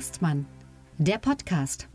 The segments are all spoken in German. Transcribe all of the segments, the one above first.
Hengstmann, der Podcast.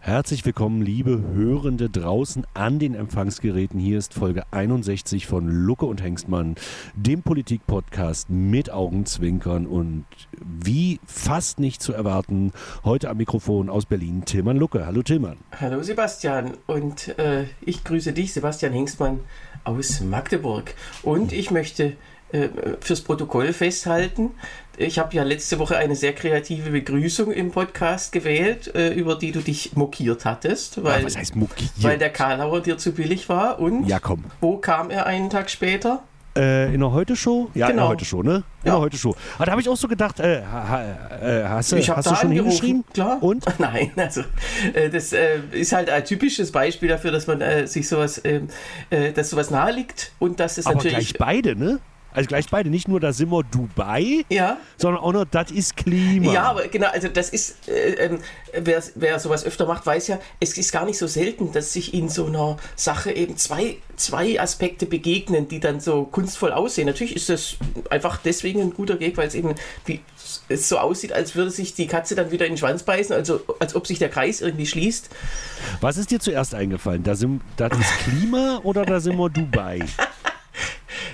Herzlich willkommen, liebe Hörende draußen an den Empfangsgeräten. Hier ist Folge 61 von Lucke und Hengstmann, dem Politik-Podcast mit Augenzwinkern und wie fast nicht zu erwarten, heute am Mikrofon aus Berlin Tilman Lucke. Hallo Tilman. Hallo Sebastian und äh, ich grüße dich, Sebastian Hengstmann aus Magdeburg. Und ich möchte äh, fürs Protokoll festhalten, ich habe ja letzte Woche eine sehr kreative Begrüßung im Podcast gewählt, äh, über die du dich mokiert hattest. Weil, ja, was heißt mokiert? Weil der Karlauer dir zu billig war. Und ja, komm. wo kam er einen Tag später? Äh, in der Heute-Show? Ja, genau. in der Heute-Show, ne? In ja. der Heute-Show. Aber da habe ich auch so gedacht, äh, ha, äh, hast du, ich hast du schon hingeschrieben? Klar. Und? Nein, also äh, das äh, ist halt ein typisches Beispiel dafür, dass man sich sowas, ähm, dass sowas nahe liegt und dass es Aber natürlich. gleich beide, ne? Also gleich beide, nicht nur da sind wir Dubai, ja. sondern auch noch das ist Klima. Ja, aber genau, also das ist, äh, äh, wer, wer sowas öfter macht, weiß ja, es ist gar nicht so selten, dass sich in so einer Sache eben zwei, zwei Aspekte begegnen, die dann so kunstvoll aussehen. Natürlich ist das einfach deswegen ein guter Gag, weil es eben wie, es so aussieht, als würde sich die Katze dann wieder in den Schwanz beißen, also als ob sich der Kreis irgendwie schließt. Was ist dir zuerst eingefallen? Da sind, das ist Klima oder da sind wir Dubai?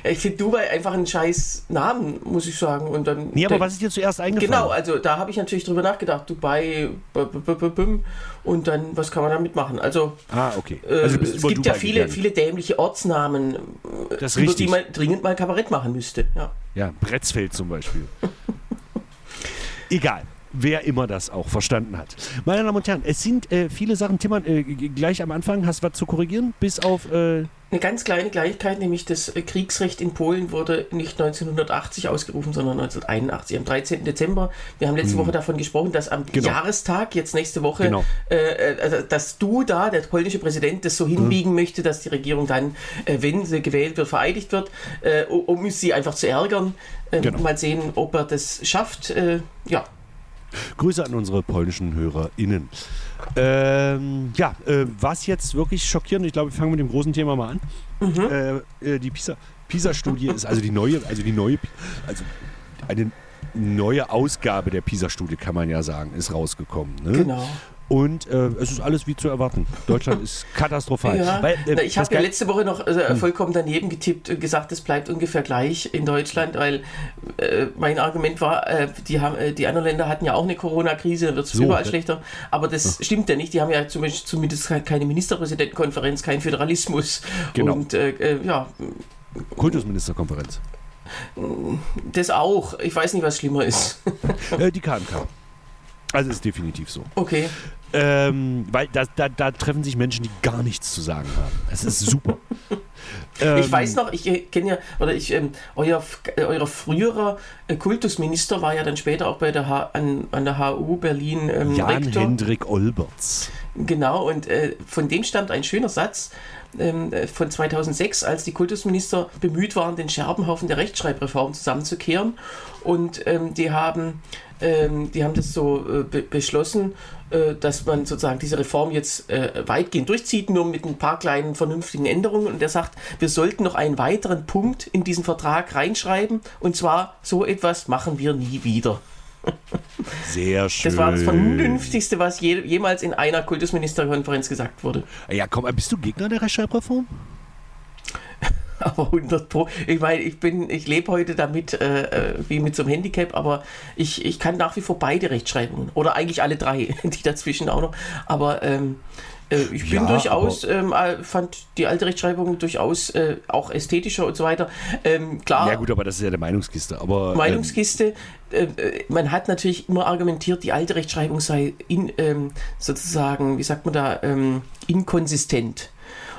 Ich finde Dubai einfach einen scheiß Namen, muss ich sagen. Und dann, nee, aber was ist dir zuerst eingefallen? Genau, also da habe ich natürlich drüber nachgedacht. Dubai, und dann, was kann man damit machen? Also, ah, okay. Also äh, es gibt Dubai ja viele, viele dämliche Ortsnamen, das über die man dringend mal Kabarett machen müsste. Ja, ja Bretzfeld zum Beispiel. Egal wer immer das auch verstanden hat. Meine Damen und Herren, es sind äh, viele Sachen, Timmern, äh, gleich am Anfang, hast du was zu korrigieren? Bis auf... Äh eine ganz kleine Kleinigkeit, nämlich das äh, Kriegsrecht in Polen wurde nicht 1980 ausgerufen, sondern 1981, am 13. Dezember. Wir haben letzte hm. Woche davon gesprochen, dass am genau. Jahrestag, jetzt nächste Woche, genau. äh, dass du da, der polnische Präsident, das so hinbiegen hm. möchte, dass die Regierung dann, äh, wenn sie gewählt wird, vereidigt wird, äh, um sie einfach zu ärgern. Ähm, genau. Mal sehen, ob er das schafft. ja, Grüße an unsere polnischen HörerInnen. Ähm, ja, äh, was jetzt wirklich schockierend, ich glaube, wir fangen mit dem großen Thema mal an. Mhm. Äh, die PISA, PISA-Studie ist also die neue, also die neue, also eine neue Ausgabe der PISA-Studie, kann man ja sagen, ist rausgekommen. Ne? Genau. Und äh, es ist alles wie zu erwarten. Deutschland ist katastrophal. Ja. Weil, äh, ich habe ja letzte Woche noch äh, hm. vollkommen daneben getippt und gesagt, es bleibt ungefähr gleich in Deutschland, weil äh, mein Argument war, äh, die, haben, äh, die anderen Länder hatten ja auch eine Corona-Krise, dann wird es so, überall schlechter. Aber das ja. stimmt ja nicht. Die haben ja zumindest, zumindest keine Ministerpräsidentenkonferenz, kein Föderalismus. Genau. Und ja. Kultusministerkonferenz. Das auch. Ich weiß nicht, was schlimmer ist. die KMK. Also ist definitiv so. Okay. Ähm, weil da, da, da, treffen sich Menschen, die gar nichts zu sagen haben. Es ist super. ähm, ich weiß noch, ich kenne ja, oder ich, ähm, euer, euer früherer äh, Kultusminister war ja dann später auch bei der H, an, an der HU Berlin ähm, Jan Rektor. Hendrik Olberts. Genau, und äh, von dem stammt ein schöner Satz ähm, äh, von 2006, als die Kultusminister bemüht waren, den Scherbenhaufen der Rechtschreibreform zusammenzukehren. Und ähm, die haben ähm, die haben das so äh, be beschlossen, äh, dass man sozusagen diese Reform jetzt äh, weitgehend durchzieht, nur mit ein paar kleinen vernünftigen Änderungen. Und er sagt, wir sollten noch einen weiteren Punkt in diesen Vertrag reinschreiben. Und zwar, so etwas machen wir nie wieder. Sehr schön. Das war das Vernünftigste, was je, jemals in einer Kultusministerkonferenz gesagt wurde. Ja, komm, bist du Gegner der Rechtschreibreform? Aber 100 Pro. Ich meine, ich bin, ich lebe heute damit äh, äh, wie mit so einem Handicap, aber ich, ich kann nach wie vor beide Rechtschreibungen oder eigentlich alle drei, die dazwischen auch noch. Aber ähm, äh, ich bin ja, durchaus, ähm, äh, fand die alte Rechtschreibung durchaus äh, auch ästhetischer und so weiter. Ähm, klar. Ja gut, aber das ist ja eine Meinungskiste. Aber, ähm, Meinungskiste. Ähm, man hat natürlich immer argumentiert, die alte Rechtschreibung sei in, ähm, sozusagen, wie sagt man da, ähm, inkonsistent.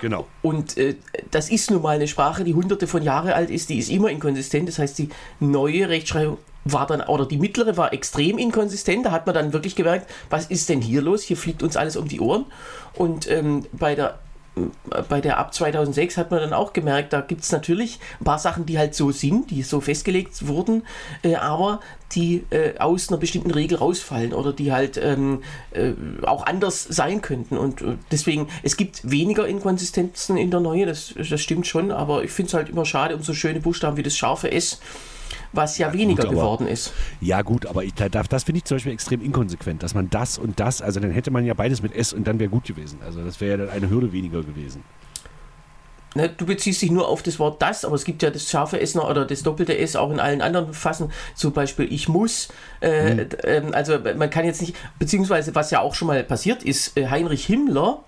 Genau. Und äh, das ist nun mal eine Sprache, die hunderte von Jahren alt ist, die ist immer inkonsistent. Das heißt, die neue Rechtschreibung war dann, oder die mittlere war extrem inkonsistent. Da hat man dann wirklich gemerkt, was ist denn hier los? Hier fliegt uns alles um die Ohren. Und ähm, bei der bei der ab 2006 hat man dann auch gemerkt, da gibt es natürlich ein paar Sachen, die halt so sind, die so festgelegt wurden, äh, aber die äh, aus einer bestimmten Regel rausfallen oder die halt ähm, äh, auch anders sein könnten. Und äh, deswegen, es gibt weniger Inkonsistenzen in der Neue, das, das stimmt schon, aber ich finde es halt immer schade um so schöne Buchstaben wie das scharfe S was ja, weniger gut, geworden ist. Ja, gut, aber ich, das, das finde ich zum Beispiel extrem inkonsequent, dass man das und das, also dann hätte man ja beides mit S und dann wäre gut gewesen. Also das wäre ja dann eine Hürde weniger gewesen. Ne, du beziehst dich nur auf das Wort das, aber es gibt ja das scharfe S oder das doppelte S auch in allen anderen Fassen. Zum Beispiel ich muss. Äh, Mhm. äh, also man kann jetzt nicht, beziehungsweise was ja auch schon mal passiert ist, äh, Heinrich Himmler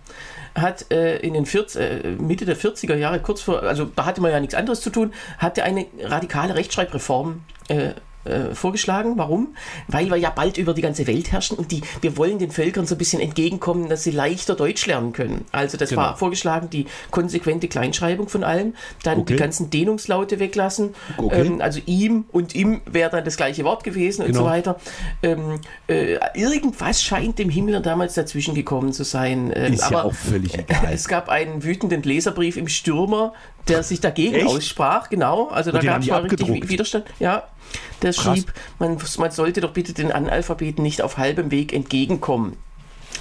hat äh, in den 40, äh, Mitte der 40er Jahre, kurz vor, also da hatte man ja nichts anderes zu tun, hatte eine radikale Rechtschreibreform äh, äh, vorgeschlagen. Warum? Weil wir ja bald über die ganze Welt herrschen und die, wir wollen den Völkern so ein bisschen entgegenkommen, dass sie leichter Deutsch lernen können. Also das Genau. war vorgeschlagen, die konsequente Kleinschreibung von allem, dann Okay. die ganzen Dehnungslaute weglassen, Okay. ähm, also ihm und ihm wäre dann das gleiche Wort gewesen und Genau. so weiter. Ähm, äh, irgendwas scheint dem Himmler damals dazwischen gekommen zu sein. Ähm, Ist ja auch völlig egal. es gab einen wütenden Leserbrief im Stürmer, der sich dagegen Echt? aussprach, genau. Also Und da gab es mal richtig? Widerstand. Ja, der Krass. schrieb, man, man sollte doch bitte den Analphabeten nicht auf halbem Weg entgegenkommen.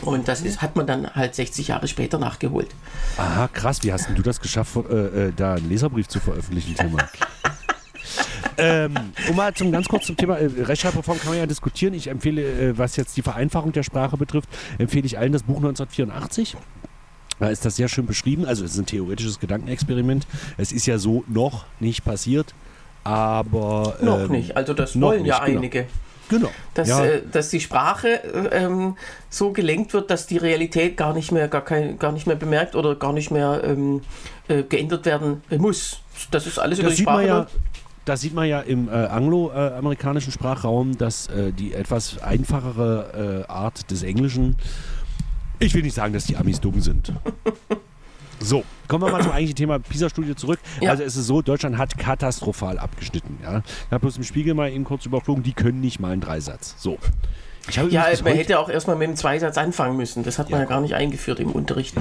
Und das ist, hat man dann halt 60 Jahre später nachgeholt. Aha, krass, wie hast denn du das geschafft, äh, äh, da einen Leserbrief zu veröffentlichen, Thema? ähm, um mal zum ganz kurz zum Thema äh, Rechtschreibreform kann man ja diskutieren. Ich empfehle, äh, was jetzt die Vereinfachung der Sprache betrifft, empfehle ich allen das Buch 1984. Da ist das sehr schön beschrieben. Also es ist ein theoretisches Gedankenexperiment. Es ist ja so noch nicht passiert, aber Noch ähm, nicht. Also das noch wollen ja nicht, genau. einige. Genau. Dass, ja, äh, dass die Sprache äh, ähm, so gelenkt wird, dass die Realität gar nicht mehr, gar kein, gar nicht mehr bemerkt oder gar nicht mehr ähm, äh, geändert werden äh, muss. Das ist alles über das die sieht man Sprache. ja. Das sieht man ja im äh, angloamerikanischen Sprachraum, dass äh, die etwas einfachere äh, Art des Englischen. Ich will nicht sagen, dass die Amis dumm sind. So, kommen wir mal zum eigentlichen Thema PISA-Studie zurück. Ja. Also es ist so, Deutschland hat katastrophal abgeschnitten. Ja? Ich habe bloß im Spiegel mal eben kurz überflogen, die können nicht mal einen Dreisatz. So. Ja, man heute- hätte auch erstmal mit dem Zweisatz anfangen müssen. Das hat man Ja, ja gar nicht eingeführt im Unterricht.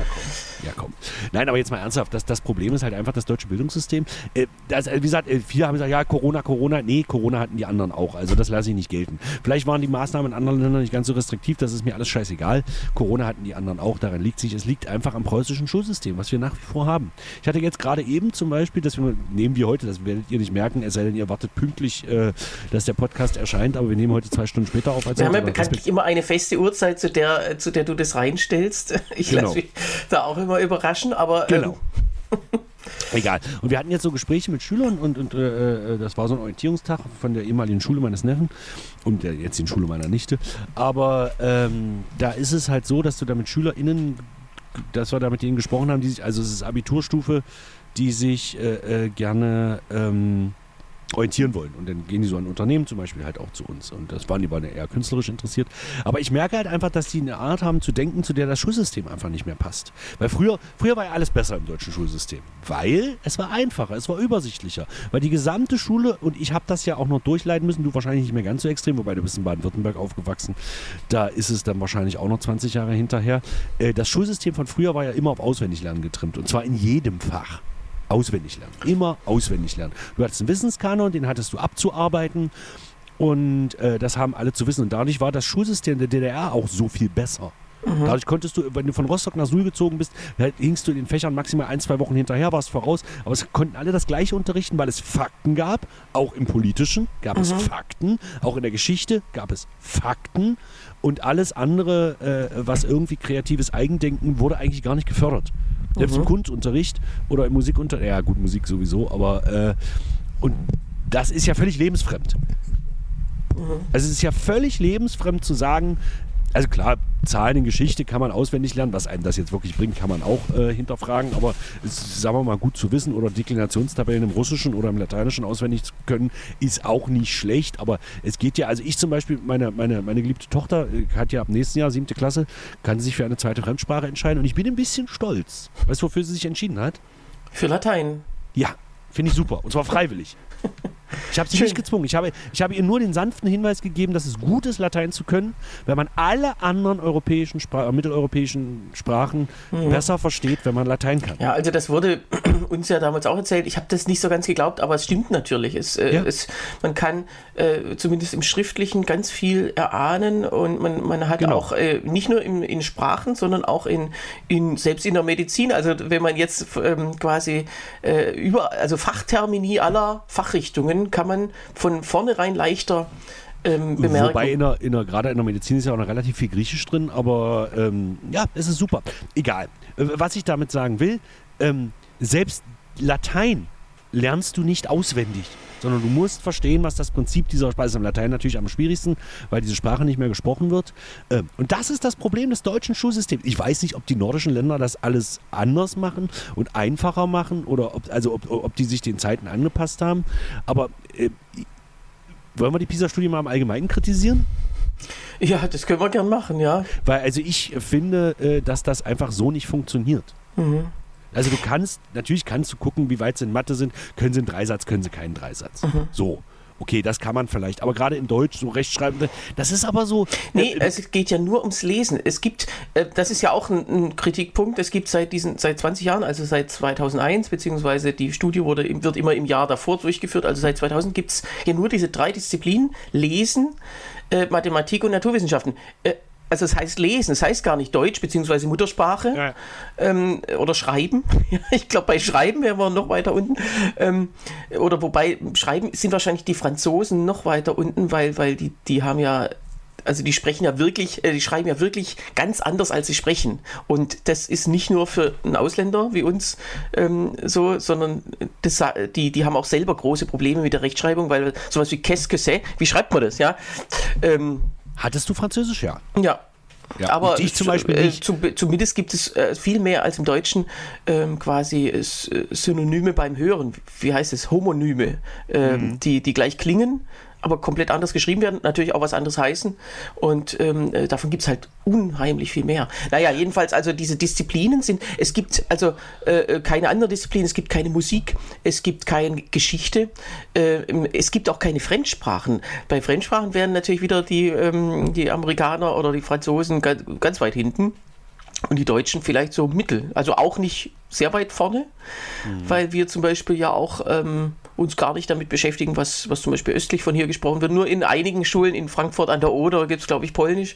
Ja, komm. Nein, aber jetzt mal ernsthaft. Das, das Problem ist halt einfach das deutsche Bildungssystem. Äh, das, äh, wie gesagt, äh, viele haben gesagt, ja, Corona, Corona. Nee, Corona hatten die anderen auch. Also das lasse ich nicht gelten. Vielleicht waren die Maßnahmen in anderen Ländern nicht ganz so restriktiv. Das ist mir alles scheißegal. Corona hatten die anderen auch. Daran liegt sich. Es liegt einfach am preußischen Schulsystem, was wir nach wie vor haben. Ich hatte jetzt gerade eben zum Beispiel, das wir- nehmen wir heute, das werdet ihr nicht merken, es sei denn, ihr wartet pünktlich, äh, dass der Podcast erscheint. Aber wir nehmen heute zwei Stunden später auf. Als Wir ja. Aber bekanntlich immer eine feste Uhrzeit, zu der, zu der du das reinstellst. Ich Genau. lasse mich da auch immer überraschen, aber Genau. ähm, Egal. Und wir hatten jetzt so Gespräche mit Schülern und, und äh, äh, das war so ein Orientierungstag von der ehemaligen Schule meines Neffen und der jetzigen Schule meiner Nichte. Aber ähm, da ist es halt so, dass du da mit SchülerInnen, dass wir da mit denen gesprochen haben, die sich, also es ist Abiturstufe, die sich äh, äh, gerne ähm, orientieren wollen. Und dann gehen die so an Unternehmen, zum Beispiel halt auch zu uns. Und das waren die waren eher künstlerisch interessiert. Aber ich merke halt einfach, dass die eine Art haben zu denken, zu der das Schulsystem einfach nicht mehr passt. Weil früher, früher war ja alles besser im deutschen Schulsystem. Weil es war einfacher, es war übersichtlicher. Weil die gesamte Schule, und ich habe das ja auch noch durchleiden müssen, du wahrscheinlich nicht mehr ganz so extrem, wobei du bist in Baden-Württemberg aufgewachsen. Da ist es dann wahrscheinlich auch noch 20 Jahre hinterher. Äh, das Schulsystem von früher war ja immer auf Auswendiglernen getrimmt. Und zwar in jedem Fach auswendig lernen. Immer auswendig lernen. Du hattest einen Wissenskanon, den hattest du abzuarbeiten und äh, das haben alle zu wissen. Und dadurch war das Schulsystem der DDR auch so viel besser. Dadurch konntest du, wenn du von Rostock nach Suhl gezogen bist, halt hingst du in den Fächern maximal ein, zwei Wochen hinterher, warst voraus. Aber es konnten alle das Gleiche unterrichten, weil es Fakten gab. Auch im Politischen gab es Fakten. Auch in der Geschichte gab es Fakten. Und alles andere, äh, was irgendwie kreatives Eigendenken, wurde eigentlich gar nicht gefördert. Selbst im Kunstunterricht oder im Musikunterricht, ja gut, Musik sowieso, aber äh, und das ist ja völlig lebensfremd. Also es ist ja völlig lebensfremd zu sagen, also klar, Zahlen in Geschichte kann man auswendig lernen, was einem das jetzt wirklich bringt, kann man auch äh, hinterfragen, aber es ist, sagen wir mal, gut zu wissen oder Deklinationstabellen im Russischen oder im Lateinischen auswendig zu können, ist auch nicht schlecht, aber es geht ja, also ich zum Beispiel, meine, meine, meine geliebte Tochter äh, hat ja ab nächsten Jahr, siebte Klasse, kann sich für eine zweite Fremdsprache entscheiden und ich bin ein bisschen stolz. Weißt du, wofür sie sich entschieden hat? für Latein. Ja, finde ich super. Und zwar freiwillig. Ich habe sie Schön. nicht gezwungen. Ich habe, ich habe ihr nur den sanften Hinweis gegeben, dass es gut ist, Latein zu können, wenn man alle anderen europäischen, Spra äh, mitteleuropäischen Sprachen besser versteht, wenn man Latein kann. Ja, also das wurde uns ja damals auch erzählt. Ich habe das nicht so ganz geglaubt, aber es stimmt natürlich. Es, äh, Ja. es, man kann äh, zumindest im Schriftlichen ganz viel erahnen und man, man hat Genau. auch äh, nicht nur in, in Sprachen, sondern auch in, in selbst in der Medizin. Also wenn man jetzt ähm, quasi äh, über also Fachtermini aller Fachrichtungen können, kann man von vornherein leichter ähm, bemerken. Wobei in der, in der, gerade in der Medizin ist ja auch noch relativ viel Griechisch drin, aber ähm, ja, es ist super. Egal. Äh, Was ich damit sagen will, ähm, selbst Latein lernst du nicht auswendig, sondern du musst verstehen, was das Prinzip dieser Sprache ist. Im Latein natürlich am schwierigsten, weil diese Sprache nicht mehr gesprochen wird. Ähm, und das ist das Problem des deutschen Schulsystems. Ich weiß nicht, ob die nordischen Länder das alles anders machen und einfacher machen oder ob, also ob, ob die sich den Zeiten angepasst haben. Aber äh, wollen wir die PISA-Studie mal im Allgemeinen kritisieren? Ja, das können wir gern machen, ja. Weil also ich finde, äh, dass das einfach so nicht funktioniert. Mhm. Also du kannst, natürlich kannst du gucken, wie weit sie in Mathe sind. Können sie einen Dreisatz, können sie keinen Dreisatz. Mhm. So. Okay, das kann man vielleicht. Aber gerade in Deutsch, so Rechtschreibende, das ist aber so. Nee, äh, es geht ja nur ums Lesen. Es gibt, äh, das ist ja auch ein, ein Kritikpunkt, es gibt seit diesen, seit 20 Jahren, also seit 2001, beziehungsweise die Studie wurde, wird immer im Jahr davor durchgeführt, also seit 2000 gibt es ja nur diese drei Disziplinen, Lesen, äh, Mathematik und Naturwissenschaften. Also es heißt Lesen, es heißt gar nicht Deutsch, beziehungsweise Muttersprache Ja. ähm, oder Schreiben. Ich glaube, bei Schreiben wären wir noch weiter unten. Ähm, oder wobei, Schreiben sind wahrscheinlich die Franzosen noch weiter unten, weil, weil die, die haben ja, also die sprechen ja wirklich, äh, die schreiben ja wirklich ganz anders, als sie sprechen. Und das ist nicht nur für einen Ausländer wie uns ähm, so, sondern das, die, die haben auch selber große Probleme mit der Rechtschreibung, weil sowas wie qu'est-ce que c'est, wie schreibt man das, ja? Ähm, Hattest du Französisch? Ja. ja. Ja, Aber ich zum Beispiel äh, nicht. Zum, zumindest gibt es äh, viel mehr als im Deutschen ähm, quasi äh, Synonyme beim Hören. Wie heißt es? Homonyme, ähm, Mhm. die, die gleich klingen, aber komplett anders geschrieben werden, natürlich auch was anderes heißen. Und ähm, äh, davon gibt es halt unheimlich viel mehr. Naja, jedenfalls, also diese Disziplinen sind, es gibt also äh, keine andere Disziplin, es gibt keine Musik, es gibt keine Geschichte, äh, es gibt auch keine Fremdsprachen. Bei Fremdsprachen wären natürlich wieder die, ähm, die Amerikaner oder die Franzosen ganz, ganz weit hinten. Und die Deutschen vielleicht so mittel. Also auch nicht sehr weit vorne, weil wir zum Beispiel ja auch ähm, uns gar nicht damit beschäftigen, was, was zum Beispiel östlich von hier gesprochen wird. Nur in einigen Schulen in Frankfurt an der Oder gibt es, glaube ich, Polnisch.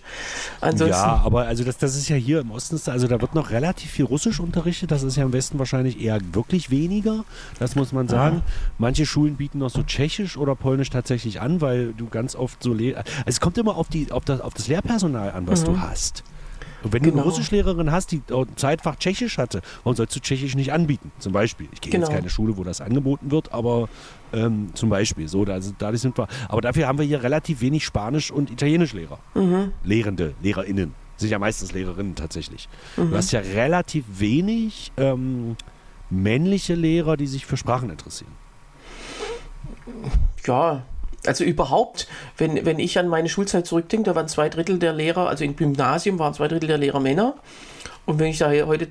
Ansonsten, Ja, aber also das, das ist ja hier im Osten, also da wird noch relativ viel Russisch unterrichtet. Das ist ja im Westen wahrscheinlich eher wirklich weniger. Das muss man sagen. Manche Schulen bieten noch so Tschechisch oder Polnisch tatsächlich an, weil du ganz oft so also es kommt immer auf die, auf das, auf das Lehrpersonal an, was du hast. Und wenn du Genau. eine Russischlehrerin hast, die äh, Zeitfach Tschechisch hatte, warum sollst du Tschechisch nicht anbieten? Zum Beispiel. Ich gehe Genau. jetzt keine Schule, wo das angeboten wird, aber ähm, zum Beispiel. So, da, dadurch sind wir. Aber dafür haben wir hier relativ wenig Spanisch- und Italienischlehrer. Lehrende, LehrerInnen. Sind ja meistens Lehrerinnen tatsächlich. Du hast ja relativ wenig ähm, männliche Lehrer, die sich für Sprachen interessieren. Ja, also überhaupt, wenn, wenn ich an meine Schulzeit zurückdenke, da waren zwei Drittel der Lehrer, also im Gymnasium waren zwei Drittel der Lehrer Männer. Und wenn ich da heute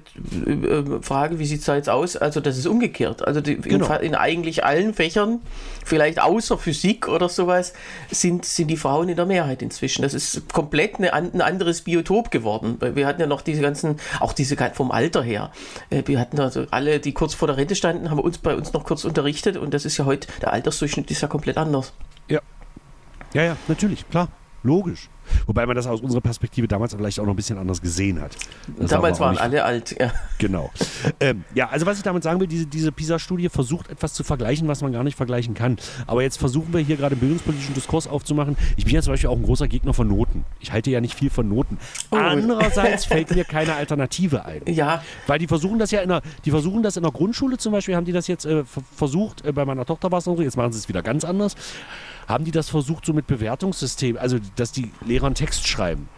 äh, äh, frage, wie sieht es da jetzt aus, also das ist umgekehrt. Also die, Genau. in, in eigentlich allen Fächern, vielleicht außer Physik oder sowas, sind, sind die Frauen in der Mehrheit inzwischen. Das ist komplett eine, ein anderes Biotop geworden. Wir hatten ja noch diese ganzen, auch diese vom Alter her. Äh, Wir hatten also alle, die kurz vor der Rente standen, haben uns bei uns noch kurz unterrichtet und das ist ja heute, der Altersdurchschnitt ist ja komplett anders. Ja. Ja, natürlich, klar. Logisch. Wobei man das aus unserer Perspektive damals vielleicht auch noch ein bisschen anders gesehen hat. Das Damals waren alle alt. Ja. Genau. ähm, ja, also was ich damit sagen will, diese, diese PISA-Studie versucht etwas zu vergleichen, was man gar nicht vergleichen kann. Aber jetzt versuchen wir hier gerade bildungspolitischen Diskurs aufzumachen. Ich bin ja zum Beispiel auch ein großer Gegner von Noten. Ich halte ja nicht viel von Noten. Oh. Andererseits fällt mir keine Alternative ein. ja, Weil die versuchen das ja in der, die versuchen das in der Grundschule zum Beispiel, haben die das jetzt äh, ver- versucht, äh, bei meiner Tochter war es noch so, jetzt machen sie es wieder ganz anders, haben die das versucht so mit Bewertungssystem, also dass die Lehrer einen Text schreiben.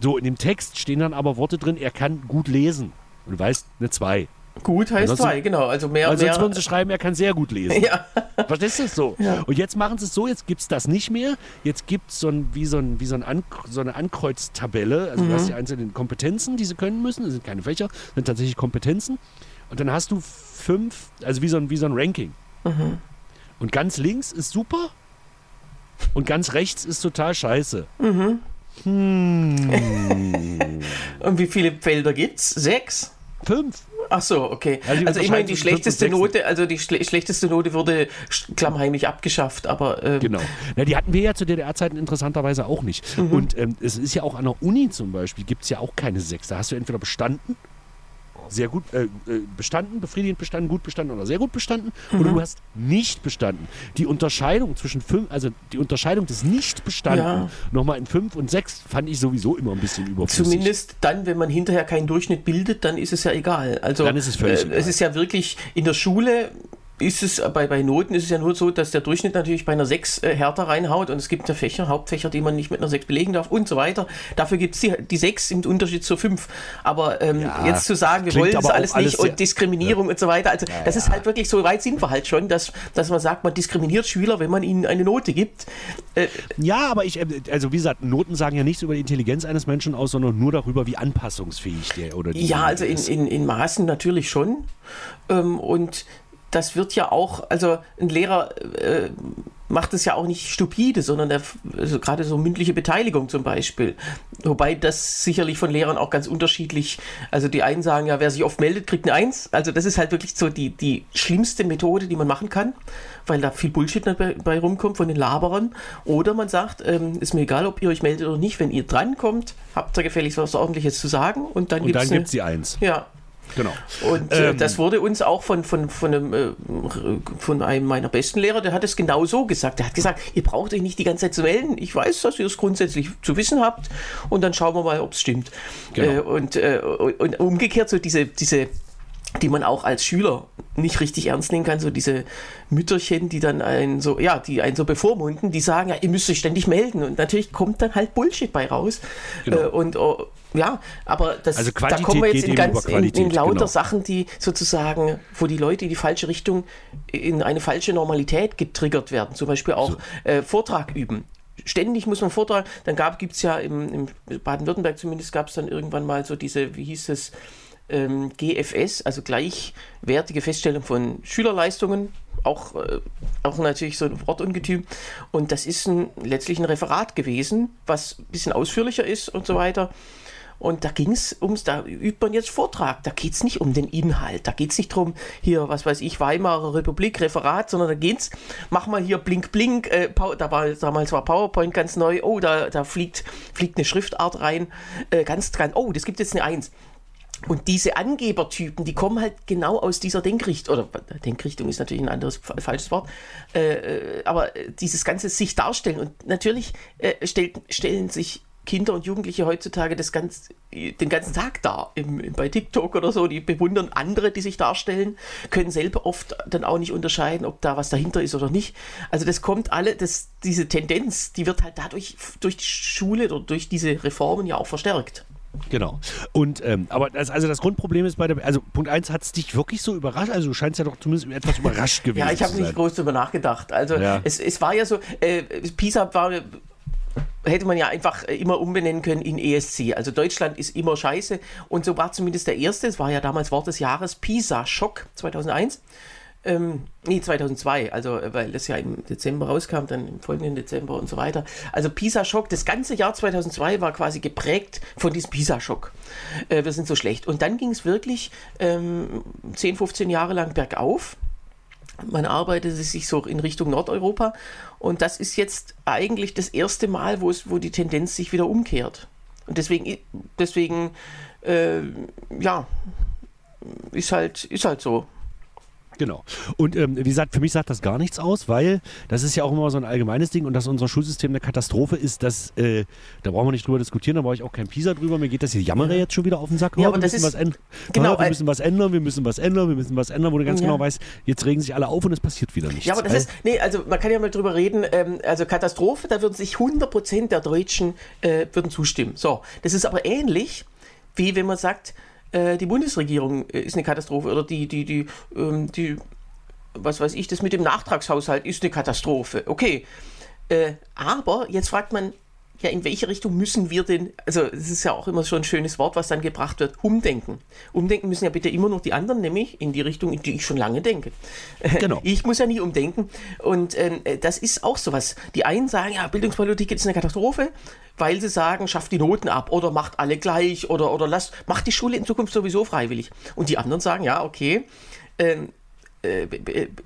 So, in dem Text stehen dann aber Worte drin, er kann gut lesen. Und du weißt, eine 2. gut heißt Ansonsten- zwei, genau. Also mehr, Weil sonst würden mehr. sie schreiben, er kann sehr gut lesen. Ja, Verstehst du es so? Ja. Und jetzt machen sie es so, jetzt gibt es das nicht mehr. Jetzt gibt es so, ein, wie so, ein, wie so, ein An so eine Ankreuztabelle. Also du hast die einzelnen Kompetenzen, die sie können müssen. Das sind keine Fächer, das sind tatsächlich Kompetenzen. Und dann hast du fünf, also wie so ein, wie so ein Ranking. Und ganz links ist super und ganz rechts ist total scheiße. und wie viele Felder gibt's? Sechs? Fünf. Ach so, okay. Also die Also, immerhin die unterscheiden zwischen schlechteste Note, also die schle schlechteste Note wurde klammheimlich abgeschafft, aber ähm, Genau. Na, die hatten wir ja zu DDR-Zeiten interessanterweise auch nicht. Und ähm, es ist ja auch an der Uni zum Beispiel, gibt es ja auch keine sechs. Da hast du entweder bestanden sehr gut äh, äh, bestanden, befriedigend bestanden, gut bestanden oder sehr gut bestanden Mhm. oder du hast nicht bestanden. Die Unterscheidung zwischen fünf, also die Unterscheidung des nicht bestanden Ja. nochmal in fünf und sechs fand ich sowieso immer ein bisschen überflüssig. Zumindest dann, wenn man hinterher keinen Durchschnitt bildet, dann ist es ja egal. Also Dann ist es völlig äh, egal. Es ist ja wirklich in der Schule. Ist es bei, bei Noten ist es ja nur so, dass der Durchschnitt natürlich bei einer 6 äh, härter reinhaut und es gibt ja Fächer, Hauptfächer, die man nicht mit einer 6 belegen darf und so weiter. Dafür gibt es die, die 6 im Unterschied zur 5. Aber ähm, Ja, jetzt zu sagen, wir wollen das alles alles nicht sehr- und Diskriminierung und so weiter, also das ist halt wirklich so weit sind wir halt schon, dass, dass man sagt, man diskriminiert Schüler, wenn man ihnen eine Note gibt. Äh, Ja, aber ich, äh, also wie gesagt, Noten sagen ja nichts über die Intelligenz eines Menschen aus, sondern nur darüber, wie anpassungsfähig der oder die Ja, also in, in, in Maßen natürlich schon. Ähm, und das wird ja auch, also ein Lehrer äh, macht es ja auch nicht stupide, sondern der, also gerade so mündliche Beteiligung zum Beispiel. Wobei das sicherlich von Lehrern auch ganz unterschiedlich, also die einen sagen ja, wer sich oft meldet, kriegt eine Eins. Also das ist halt wirklich so die, die schlimmste Methode, die man machen kann, weil da viel Bullshit dabei bei rumkommt von den Laberern. Oder man sagt, ähm, ist mir egal, ob ihr euch meldet oder nicht, wenn ihr drankommt, habt ihr gefälligst was Ordentliches zu sagen und dann Und gibt's dann gibt es die Eins. ja, Genau. und äh, Ähm, das wurde uns auch von, von, von, einem, äh, von einem meiner besten Lehrer, der hat es genau so gesagt. Der hat gesagt, ihr braucht euch nicht die ganze Zeit zu melden. Ich weiß, dass ihr es grundsätzlich zu wissen habt. Und dann schauen wir mal, ob es stimmt. Genau. Äh, und, und umgekehrt so diese, diese die man auch als Schüler nicht richtig ernst nehmen kann, so diese Mütterchen, die dann einen so, ja, die einen so bevormunden, die sagen, ja, ihr müsst euch ständig melden und natürlich kommt dann halt Bullshit bei raus. Genau. Und oh, ja, aber das, Also da kommen wir jetzt in, ganz, in, in lauter genau. Sachen, die sozusagen, wo die Leute in die falsche Richtung, in eine falsche Normalität getriggert werden. Zum Beispiel auch äh, Vortrag üben. Ständig muss man Vortrag, dann gibt es ja im, im Baden-Württemberg zumindest gab es dann irgendwann mal so diese, wie hieß es, ähm, GFS, also gleichwertige Feststellung von Schülerleistungen, auch, äh, auch natürlich so ein Wortungetüm. Und das ist ein, letztlich ein Referat gewesen, was ein bisschen ausführlicher ist und so weiter. Und da ging es ums, da übt man jetzt Vortrag. Da geht es nicht um den Inhalt. Da geht es nicht drum, hier, was weiß ich, Weimarer Republik, Referat, sondern da geht's, mach mal hier blink, blink. Äh, da war, damals war PowerPoint ganz neu. Oh, da, da fliegt, fliegt eine Schriftart rein. Äh, ganz dran. Oh, das gibt jetzt eine Eins. Und diese Angebertypen, die kommen halt genau aus dieser Denkrichtung, oder Denkrichtung ist natürlich ein anderes fa- falsches Wort, äh, äh, aber dieses ganze sich darstellen. Und natürlich äh, stellt, stellen sich Kinder und Jugendliche heutzutage das ganz, den ganzen Tag dar, im, bei TikTok oder so, die bewundern andere, die sich darstellen, können selber oft dann auch nicht unterscheiden, ob da was dahinter ist oder nicht. Also das kommt alle, das, diese Tendenz, die wird halt dadurch durch die Schule oder durch diese Reformen ja auch verstärkt. Genau. Und ähm, aber das, also das Grundproblem ist bei der, also Punkt 1 hat es dich wirklich so überrascht? Also du scheinst ja doch zumindest etwas überrascht gewesen Ja, ich habe nicht groß darüber nachgedacht. Also Ja. es, es war ja so, äh, PISA war, hätte man ja einfach äh, immer umbenennen können in ESC. Also Deutschland ist immer scheiße. Und so war zumindest der erste, es war ja damals Wort des Jahres, PISA-Schock 2001. Ähm, nee, 2002, also äh, weil das ja im Dezember rauskam, dann im folgenden Dezember und so weiter. Also PISA-Schock, das ganze Jahr 2002 war quasi geprägt von diesem PISA-Schock. Äh, wir sind so schlecht. Und dann ging es wirklich ähm, 10, 15 Jahre lang bergauf. Man arbeitete sich so in Richtung Nordeuropa und das ist jetzt eigentlich das erste Mal, wo, es, wo die Tendenz sich wieder umkehrt. Und deswegen, deswegen äh, ja, ist halt, ist halt so. Genau. Und ähm, wie gesagt, für mich sagt das gar nichts aus, weil das ist ja auch immer so ein allgemeines Ding und dass unser Schulsystem eine Katastrophe ist, dass, äh, da brauchen wir nicht drüber diskutieren, da brauche ich auch kein Pisa drüber. Mir geht das hier Jammere jetzt schon wieder auf den Sack. Ja, Oh, aber wir das müssen ist- was ändern. genau, wir müssen was ändern, wir müssen was ändern, wir müssen was ändern, wo du ganz Ja. genau weißt, jetzt regen sich alle auf und es passiert wieder nichts. Ja, aber das ist, nee, also man kann ja mal drüber reden, ähm, also Katastrophe, da würden sich 100% der Deutschen äh, würden zustimmen. So, das ist aber ähnlich, wie wenn man sagt, äh, die Bundesregierung äh, ist eine Katastrophe oder die, die, die, ähm, die, was weiß ich, das mit dem Nachtragshaushalt ist eine Katastrophe. Okay, äh, aber jetzt fragt man, ja, in welche Richtung müssen wir denn, also es ist ja auch immer so ein schönes Wort, was dann gebracht wird, umdenken. Umdenken müssen ja bitte immer noch die anderen, nämlich in die Richtung, in die ich schon lange denke. Genau. Ich muss ja nie umdenken. Und ähm, das ist auch sowas. Die einen sagen, ja, Bildungspolitik ist eine Katastrophe, weil sie sagen, schafft die Noten ab oder macht alle gleich oder, oder lasst, macht die Schule in Zukunft sowieso freiwillig. Und die anderen sagen, ja, okay, ähm, äh,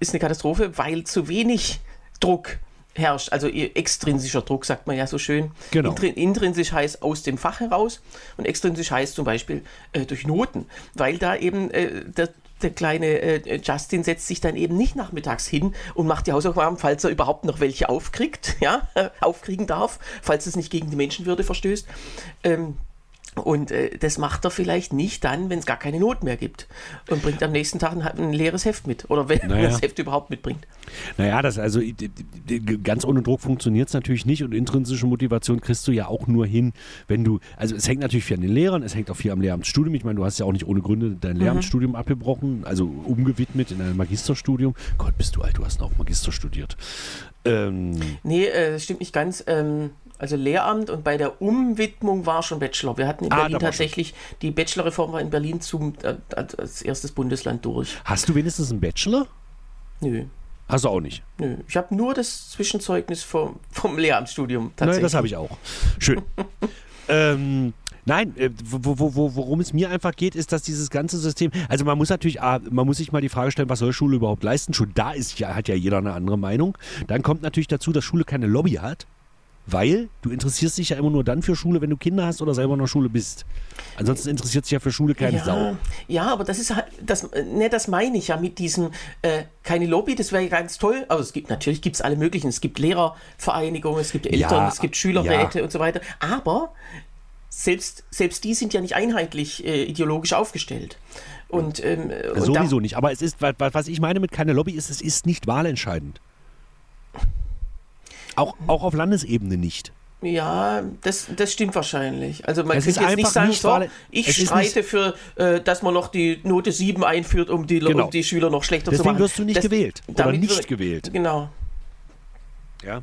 ist eine Katastrophe, weil zu wenig Druck herrscht. Also extrinsischer Druck, sagt man ja so schön. Genau. Intri intrinsisch heißt aus dem Fach heraus und extrinsisch heißt zum Beispiel äh, durch Noten, weil da eben äh, der, der kleine äh, Justin setzt sich dann eben nicht nachmittags hin und macht die Hausaufgaben, falls er überhaupt noch welche aufkriegt, ja, aufkriegen darf, falls es nicht gegen die Menschenwürde verstößt. Ähm, und äh, das macht er vielleicht nicht dann, wenn es gar keine Not mehr gibt. Und bringt am nächsten Tag ein, ein leeres Heft mit. Oder wenn Naja. er das Heft überhaupt mitbringt. Naja, das also ganz ohne Druck funktioniert es natürlich nicht und intrinsische Motivation kriegst du ja auch nur hin, wenn du, also es hängt natürlich viel an den Lehrern, es hängt auch viel am Lehramtsstudium. Ich meine, du hast ja auch nicht ohne Gründe dein Lehramtsstudium abgebrochen, also umgewidmet in ein Magisterstudium. Gott, bist du alt, du hast noch Magister studiert. Ähm, Nee, äh, das stimmt nicht ganz. Ähm, also Lehramt und bei der Umwidmung war schon Bachelor. Wir hatten in Ah, Berlin tatsächlich, die Bachelorreform war in Berlin zum, äh, als erstes Bundesland durch. hast du wenigstens einen Bachelor? Nö. Hast du auch nicht. Nö, ich habe nur das Zwischenzeugnis vom, vom Lehramtsstudium Nein, tatsächlich. das habe ich auch. Schön. ähm, nein, äh, wo, wo, wo, worum es mir einfach geht, ist, dass dieses ganze System, also man muss natürlich, ah, man muss sich mal die Frage stellen, was soll Schule überhaupt leisten? Schon da ist ja, hat ja jeder eine andere Meinung. Dann kommt natürlich dazu, dass Schule keine Lobby hat. Weil du interessierst dich ja immer nur dann für Schule, wenn du Kinder hast oder selber in der Schule bist. Ansonsten interessiert sich ja für Schule keine ja, Sau. Ja, aber das ist halt, das, ne, das meine ich ja mit diesem, äh, keine Lobby, das wäre ja ganz toll. Aber es gibt, natürlich gibt es alle möglichen. Es gibt Lehrervereinigungen, es gibt Eltern, Ja, es gibt Schülerräte ja. und so weiter. Aber selbst, selbst die sind ja nicht einheitlich äh, ideologisch aufgestellt. Und, ähm, und da- Sowieso nicht. Aber es ist, wa- wa- was ich meine mit keine Lobby ist, es ist nicht wahlentscheidend. Auch, auch auf Landesebene nicht. Ja, das, das stimmt wahrscheinlich. Also man Es könnte jetzt nicht sagen, nicht so, ich streite für, äh, dass man noch die Note 7 einführt, um die, Genau. um die Schüler noch schlechter zu Deswegen machen. wirst du nicht Das- gewählt oder nicht wir- gewählt. Genau. Ja.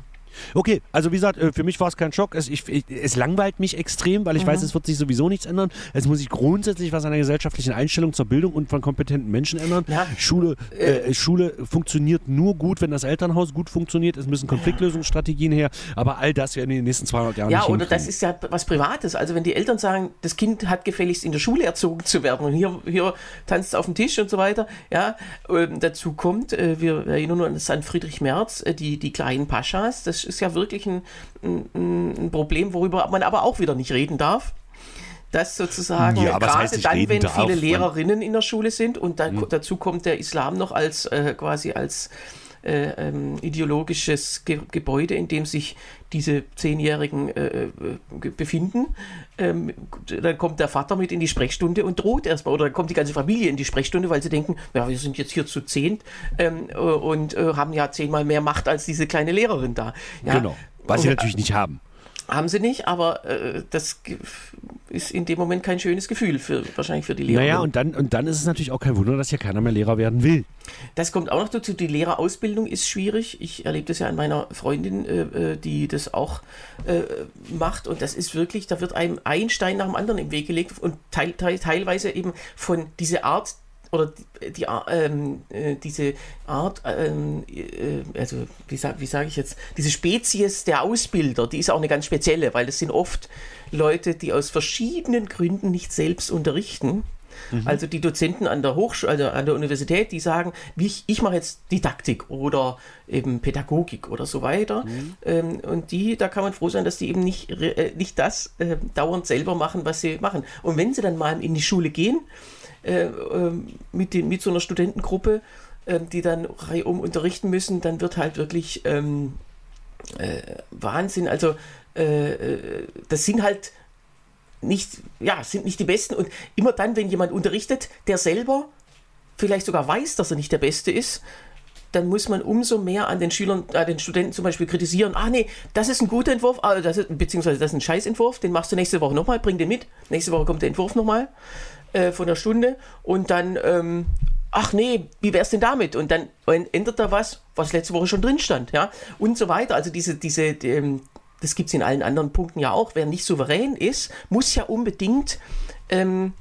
Okay, also wie gesagt, äh, für mich war es kein Schock. Es, ich, es langweilt mich extrem, weil ich weiß, es wird sich sowieso nichts ändern. Es muss sich grundsätzlich was an der gesellschaftlichen Einstellung zur Bildung und von kompetenten Menschen ändern. Ja. Schule, äh, Schule funktioniert nur gut, wenn das Elternhaus gut funktioniert. Es müssen Konfliktlösungsstrategien her, aber all das werden in den nächsten 200 Jahren Ja, nicht oder hinkriegen. das ist ja was Privates. Also wenn die Eltern sagen, das Kind hat gefälligst in der Schule erzogen zu werden und hier, hier tanzt es auf dem Tisch und so weiter. Ja, ähm, dazu kommt, äh, wir erinnern uns an Friedrich Merz, äh, die, die kleinen Paschas. Das ist ja wirklich ein, ein, ein Problem, worüber man aber auch wieder nicht reden darf. Dass sozusagen Ja, gerade dann, wenn darf? viele Hm. Lehrerinnen in der Schule sind und dann, dazu kommt der Islam noch als äh, quasi als äh, ähm, ideologisches Ge Gebäude, in dem sich diese Zehnjährigen äh, äh, befinden. Ähm, dann kommt der Vater mit in die Sprechstunde und droht erstmal, oder dann kommt die ganze Familie in die Sprechstunde, weil sie denken, ja, wir sind jetzt hier zu zehnt ähm, äh, und äh, haben ja zehnmal mehr Macht als diese kleine Lehrerin da. Ja? Genau. Was sie natürlich nicht haben. Haben sie nicht, aber äh, das ist in dem Moment kein schönes Gefühl für wahrscheinlich für die Lehrer. Naja, und dann, und dann ist es natürlich auch kein Wunder, dass hier keiner mehr Lehrer werden will. Das kommt auch noch dazu. Die Lehrerausbildung ist schwierig. Ich erlebe das ja an meiner Freundin, äh, äh, die das auch äh, macht. Und das ist wirklich, da wird einem ein Stein nach dem anderen im Weg gelegt und teil, teil, teilweise eben von dieser Art oder die, die ähm, äh, diese Art, ähm, äh, also wie, sag, wie sage ich jetzt, diese Spezies der Ausbilder, die ist auch eine ganz spezielle, weil das sind oft Leute, die aus verschiedenen Gründen nicht selbst unterrichten. Also die Dozenten an der Hochschule, also an der Universität, die sagen, wie ich, ich mache jetzt Didaktik oder eben Pädagogik oder so weiter. Ähm, und die, da kann man froh sein, dass die eben nicht, äh, nicht das äh, dauernd selber machen, was sie machen. Und wenn sie dann mal in die Schule gehen, äh, ähm, mit, den, mit so einer Studentengruppe, ähm, die dann reihum unterrichten müssen, dann wird halt wirklich ähm, äh, Wahnsinn. Also äh, das sind halt nicht, ja, sind nicht die Besten. Und immer dann, wenn jemand unterrichtet, der selber vielleicht sogar weiß, dass er nicht der Beste ist, dann muss man umso mehr an den Schülern, an den Studenten zum Beispiel kritisieren, ah nee, das ist ein guter Entwurf, ah, das ist, beziehungsweise das ist ein Scheißentwurf, den machst du nächste Woche nochmal, bring den mit. Nächste Woche kommt der Entwurf nochmal äh, von der Stunde und dann, ähm, ach nee, wie wär's denn damit? Und dann ändert er was, was letzte Woche schon drin stand, ja, und so weiter. Also diese, diese, ähm, das gibt es in allen anderen Punkten ja auch. Wer nicht souverän ist, muss ja unbedingt ähm,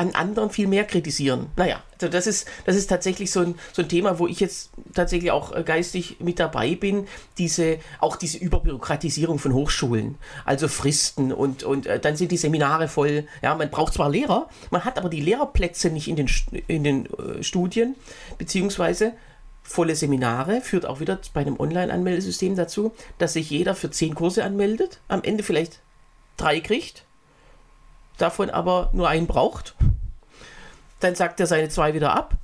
an anderen viel mehr kritisieren. Naja, also das ist, das ist tatsächlich so ein, so ein Thema, wo ich jetzt tatsächlich auch äh, geistig mit dabei bin, diese, auch diese Überbürokratisierung von Hochschulen, also Fristen und, und äh, dann sind die Seminare voll. Ja, man braucht zwar Lehrer, man hat aber die Lehrerplätze nicht in den, in den äh, Studien, beziehungsweise volle Seminare, führt auch wieder bei einem Online-Anmeldesystem dazu, dass sich jeder für zehn Kurse anmeldet, am Ende vielleicht drei kriegt, davon aber nur einen braucht. Dann sagt er seine zwei wieder ab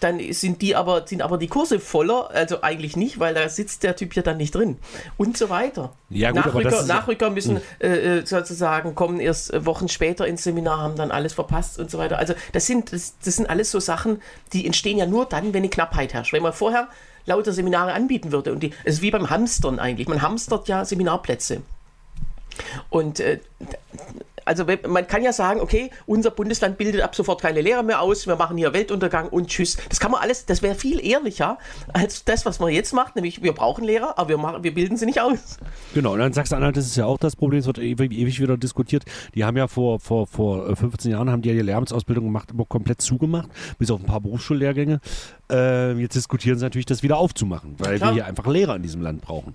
dann sind die aber, sind aber die Kurse voller, also eigentlich nicht, weil da sitzt der Typ ja dann nicht drin. Und so weiter. Ja, gut, Nachrücker, Nachrücker müssen hm. äh, äh, sozusagen kommen erst äh, Wochen später ins Seminar, haben dann alles verpasst und so weiter. Also das sind, das, das sind alles so Sachen, die entstehen ja nur dann, wenn eine Knappheit herrscht. Wenn man vorher lauter Seminare anbieten würde. Und die, es ist wie beim Hamstern eigentlich. Man hamstert ja Seminarplätze. Und äh, also man kann ja sagen, okay, unser Bundesland bildet ab sofort keine Lehrer mehr aus, wir machen hier Weltuntergang und tschüss. Das kann man alles, das wäre viel ehrlicher als das, was man jetzt macht, nämlich wir brauchen Lehrer, aber wir, machen, wir bilden sie nicht aus. Genau, und dann sagst du, Anna, das ist ja auch das Problem, es wird ewig, ewig wieder diskutiert. Die haben ja vor, vor, vor 15 Jahren haben die ja die Lehramtsausbildung gemacht, aber komplett zugemacht, bis auf ein paar Berufsschullehrgänge. Äh, jetzt diskutieren sie natürlich, das wieder aufzumachen, weil wir hier einfach Lehrer in diesem Land brauchen.